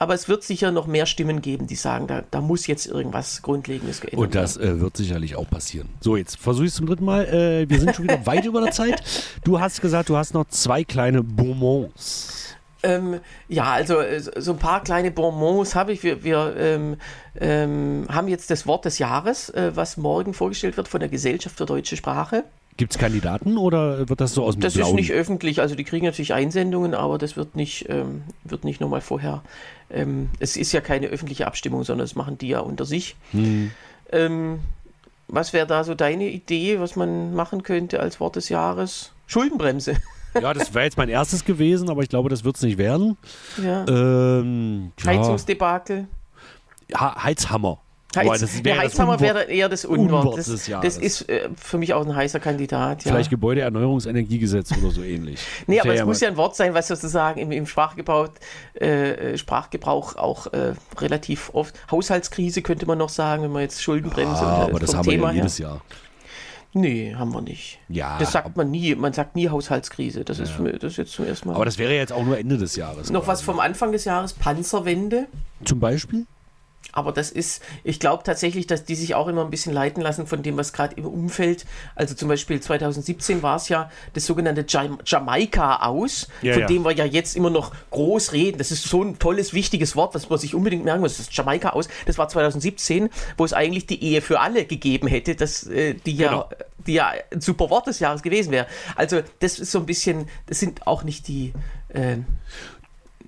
Aber es wird sicher noch mehr Stimmen geben, die sagen, da, da muss jetzt irgendwas Grundlegendes geändert Und das äh, wird sicherlich auch passieren. So, jetzt versuche ich es zum dritten Mal. Äh, wir sind schon wieder weit über der Zeit. Du hast gesagt, du hast noch zwei kleine Bonbons. Ähm, ja, also äh, so ein paar kleine Bonbons habe ich. Wir, wir ähm, ähm, haben jetzt das Wort des Jahres, äh, was morgen vorgestellt wird von der Gesellschaft für deutsche Sprache. Gibt es Kandidaten oder wird das so aus dem Das Blauen? ist nicht öffentlich, also die kriegen natürlich Einsendungen, aber das wird nicht, ähm, wird nicht nochmal vorher. Ähm, es ist ja keine öffentliche Abstimmung, sondern das machen die ja unter sich. Hm. Ähm, was wäre da so deine Idee, was man machen könnte als Wort des Jahres? Schuldenbremse. Ja, das wäre jetzt mein erstes gewesen, aber ich glaube, das wird es nicht werden. ja. Ähm, ja, Heizungsdebakel. Ha- Heizhammer. Aber das wäre das Heizhammer wäre eher das Unwort. Unwort Das, das ist äh, für mich auch ein heißer Kandidat. Ja. Vielleicht Gebäudeerneuerungsenergiegesetz oder so ähnlich. Nee, aber es muss ja ein Wort sein, was sozusagen im, im Sprachgebrauch, äh, Sprachgebrauch auch äh, relativ oft. Haushaltskrise könnte man noch sagen, wenn man jetzt Schuldenbremse Ah, und, äh, aber das haben wir Thema ja her. jedes Jahr. Nee, haben wir nicht. Ja, Das sagt man nie. Man sagt nie Haushaltskrise. Das, ist, mir- das ist jetzt zum ersten Mal. Aber das wäre jetzt auch nur Ende des Jahres. Noch was quasi. vom Anfang des Jahres, Panzerwende. Zum Beispiel? Aber das ist, ich glaube tatsächlich, dass die sich auch immer ein bisschen leiten lassen von dem, was gerade im Umfeld, also zum Beispiel 2017 war es ja das sogenannte Jam Jamaika aus, Ja, von ja. dem wir ja jetzt immer noch groß reden. Das ist so ein tolles, wichtiges Wort, was man sich unbedingt merken muss. Das Jamaika aus, das war 2017, wo es eigentlich die Ehe für alle gegeben hätte, das, äh, die ja, Genau. die ja ein super Wort des Jahres gewesen wäre. Also das ist so ein bisschen, das sind auch nicht die, äh,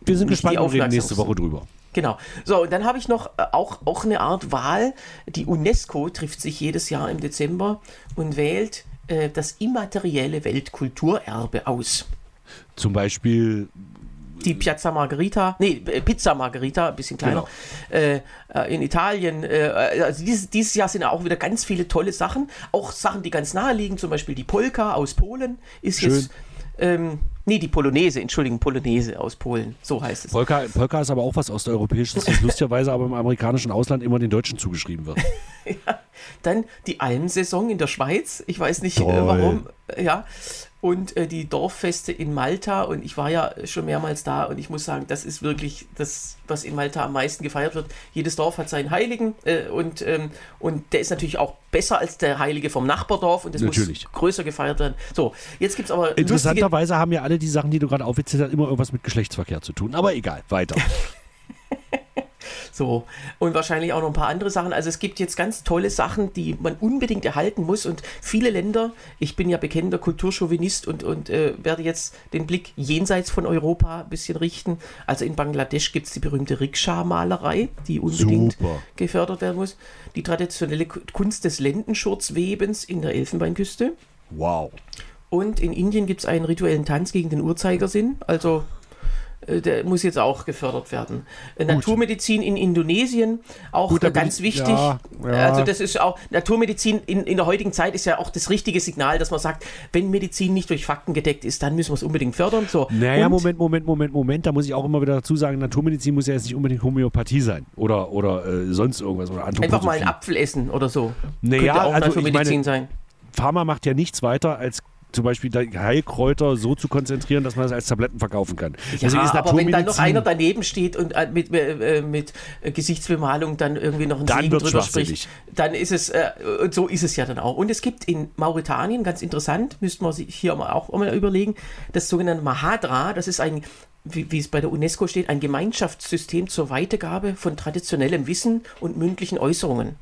Wir sind gespannt die reden Aufmerksams- nächste Woche drüber. Genau. So, und dann habe ich noch äh, auch, auch eine Art Wahl. Die UNESCO trifft sich jedes Jahr im Dezember und wählt äh, das immaterielle Weltkulturerbe aus. Zum Beispiel, Die Piazza Margherita, nee, äh, Pizza Margherita, ein bisschen kleiner, äh, äh, in Italien. Äh, also dieses, dieses Jahr sind auch wieder ganz viele tolle Sachen. Auch Sachen, die ganz nahe liegen, zum Beispiel die Polka aus Polen ist Schön. jetzt. Ähm, nee, die Polonaise, Entschuldigung, Polonaise aus Polen, so heißt es. Polka, Polka ist aber auch was Osteuropäisches, das lustigerweise aber im amerikanischen Ausland immer den Deutschen zugeschrieben wird. Dann die Almsaison in der Schweiz. Ich weiß nicht Toll. äh, warum. Äh, Ja. Und äh, die Dorffeste in Malta. Und ich war ja schon mehrmals da. Und ich muss sagen, das ist wirklich das, was in Malta am meisten gefeiert wird. Jedes Dorf hat seinen Heiligen. Äh, und, ähm, und der ist natürlich auch besser als der Heilige vom Nachbardorf. Und das Natürlich. muss größer gefeiert werden. So, jetzt gibt es aber. Interessanterweise haben ja alle die Sachen, die du gerade aufgezählt hast, immer irgendwas mit Geschlechtsverkehr zu tun. Aber egal, weiter. So, und wahrscheinlich auch noch ein paar andere Sachen. Also es gibt jetzt ganz tolle Sachen, die man unbedingt erhalten muss. Und viele Länder, ich bin ja bekennender Kulturchauvinist und, und äh, werde jetzt den Blick jenseits von Europa ein bisschen richten. Also in Bangladesch gibt es die berühmte Rikscha-Malerei, die unbedingt Super. gefördert werden muss. Die traditionelle Ku- Kunst des Lendenschurzwebens in der Elfenbeinküste. Wow. Und in Indien gibt es einen rituellen Tanz gegen den Uhrzeigersinn. Also der muss jetzt auch gefördert werden. Äh, Naturmedizin in Indonesien, auch Gut, äh, ganz ich- wichtig. ja, ja. Also das ist auch, Naturmedizin in, in der heutigen Zeit ist ja auch das richtige Signal, dass man sagt, wenn Medizin nicht durch Fakten gedeckt ist, dann müssen wir es unbedingt fördern. So. Naja, Und- Moment, Moment, Moment, Moment. Da muss ich auch immer wieder dazu sagen, Naturmedizin muss ja jetzt nicht unbedingt Homöopathie sein. Oder, oder äh, sonst irgendwas. Oder Einfach mal einen. Apfel essen oder so. Naja, Könnte auch also ich Naturmedizin meine- sein. Pharma macht ja nichts weiter, als zum Beispiel die Heilkräuter so zu konzentrieren, dass man es als Tabletten verkaufen kann. Ja, aber wenn dann noch einer daneben steht und äh, mit, äh, mit äh, Gesichtsbemalung dann irgendwie noch ein Dann Segen drüber spricht, dann ist es, äh, und so ist es ja dann auch. Und es gibt in Mauretanien, ganz interessant, müsste man sich hier auch mal überlegen, das sogenannte Mahadra, das ist ein wie, wie es bei der UNESCO steht, ein Gemeinschaftssystem zur Weitergabe von traditionellem Wissen und mündlichen Äußerungen.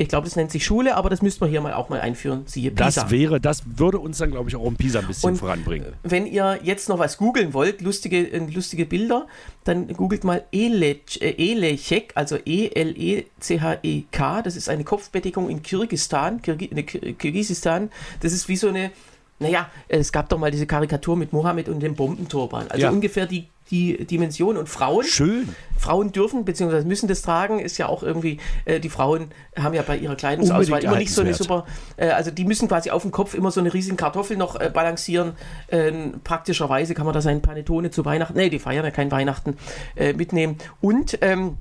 Ich glaube, das nennt sich Schule, aber das müsste man hier mal auch mal einführen. Siehe Pisa. Das wäre, das würde uns dann, glaube ich, auch um Pisa ein bisschen Und, voranbringen. Wenn ihr jetzt noch was googeln wollt, lustige, äh, lustige Bilder, dann googelt mal äh, Elecek, also E-L-E-C-H-E-K. Das ist eine Kopfbedeckung in Kirgisistan, Kirgisistan. Das ist wie so eine, naja, es gab doch mal diese Karikatur mit Mohammed und dem Bombenturban. Also Ja. ungefähr die, die Dimension. Und Frauen, Schön. Frauen dürfen bzw. müssen das tragen, ist ja auch irgendwie, äh, die Frauen haben ja bei ihrer Kleidungsauswahl immer nicht so eine super, äh, also die müssen quasi auf dem Kopf immer so eine riesige Kartoffel noch äh, balancieren. Äh, praktischerweise kann man da sein Panettone zu Weihnachten, nee, die feiern ja kein Weihnachten, äh, mitnehmen. Und ähm,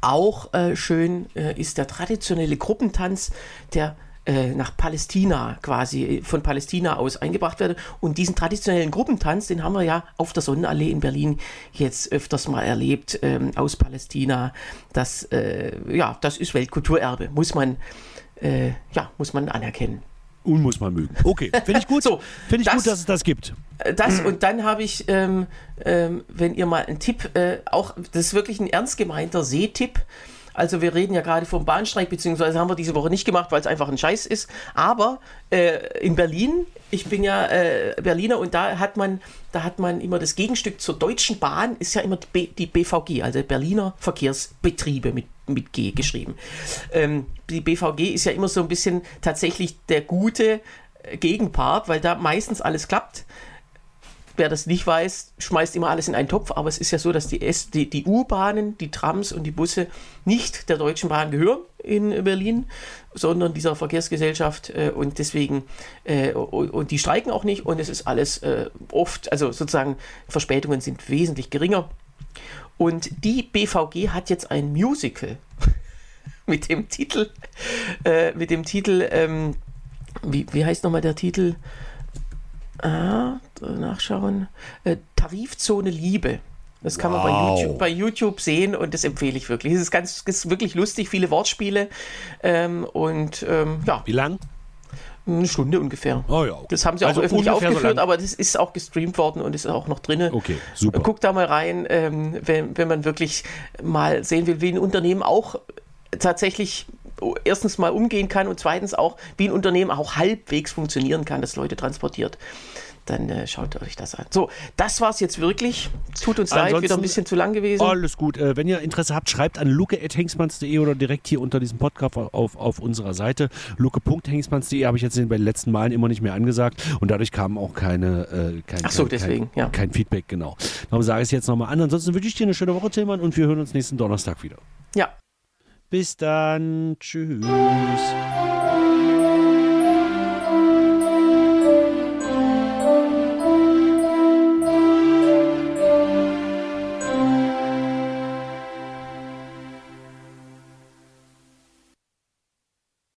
auch äh, schön äh, ist der traditionelle Gruppentanz, der äh, nach Palästina quasi, äh, von Palästina aus eingebracht werde. Und diesen traditionellen Gruppentanz, den haben wir ja auf der Sonnenallee in Berlin jetzt öfters mal erlebt, ähm, aus Palästina. Das, äh, ja, das ist Weltkulturerbe, muss man, äh, ja, muss man anerkennen. Und muss man mögen. Okay, finde ich gut. So, finde ich das- gut, dass es das gibt. Äh, Das und dann habe ich, ähm, ähm, wenn ihr mal einen Tipp, äh, auch, das ist wirklich ein ernst gemeinter Sehtipp. Also wir reden ja gerade vom Bahnstreik, beziehungsweise haben wir diese Woche nicht gemacht, weil es einfach ein Scheiß ist. Aber äh, in Berlin, ich bin ja äh, Berliner und da hat man, da hat man immer das Gegenstück zur Deutschen Bahn, ist ja immer die, B, die BVG, also Berliner Verkehrsbetriebe mit, mit G geschrieben. Ähm, die BVG ist ja immer so ein bisschen tatsächlich der gute äh, Gegenpart, weil da meistens alles klappt. Wer das nicht weiß, schmeißt immer alles in einen Topf, aber es ist ja so, dass die, S- die, die U-Bahnen, die Trams und die Busse nicht der Deutschen Bahn gehören in Berlin, sondern dieser Verkehrsgesellschaft äh, und deswegen, äh, und, und die streiken auch nicht und es ist alles äh, oft, also sozusagen Verspätungen sind wesentlich geringer. Und die BVG hat jetzt ein Musical mit dem Titel, äh, mit dem Titel, ähm, wie, wie heißt nochmal der Titel? Ah, nachschauen. Äh, Tarifzone Liebe. Das kann man bei Wow. YouTube, bei YouTube sehen und das empfehle ich wirklich. Es ist ganz, ist wirklich lustig, viele Wortspiele ähm, und ähm, ja, Wie lang? eine Stunde ungefähr. Oh ja. okay. Das haben sie auch Also öffentlich ungefähr so aufgeführt, lang. aber das ist auch gestreamt worden und ist auch noch drin. Okay, super. Guckt da mal rein, ähm, wenn, wenn man wirklich mal sehen will, wie ein Unternehmen auch tatsächlich erstens mal umgehen kann und zweitens auch, wie ein Unternehmen auch halbwegs funktionieren kann, das Leute transportiert. Dann äh, schaut euch das an. So, das war's jetzt wirklich. Tut uns leid, wieder Ansonsten- ein bisschen zu lang gewesen. Alles gut. Äh, wenn ihr Interesse habt, schreibt an luke.hengsmanns.de oder direkt hier unter diesem Podcast auf, auf unserer Seite. luke.hengsmanns.de habe ich jetzt bei den letzten Malen immer nicht mehr angesagt und dadurch kam auch keine, äh, kein, Ach so, kein, deswegen, kein, ja. kein Feedback, genau. Darum sage ich es jetzt nochmal an. Ansonsten wünsche ich dir eine schöne Woche, Tillmann, und wir hören uns nächsten Donnerstag wieder. Ja. Bis dann. Tschüss.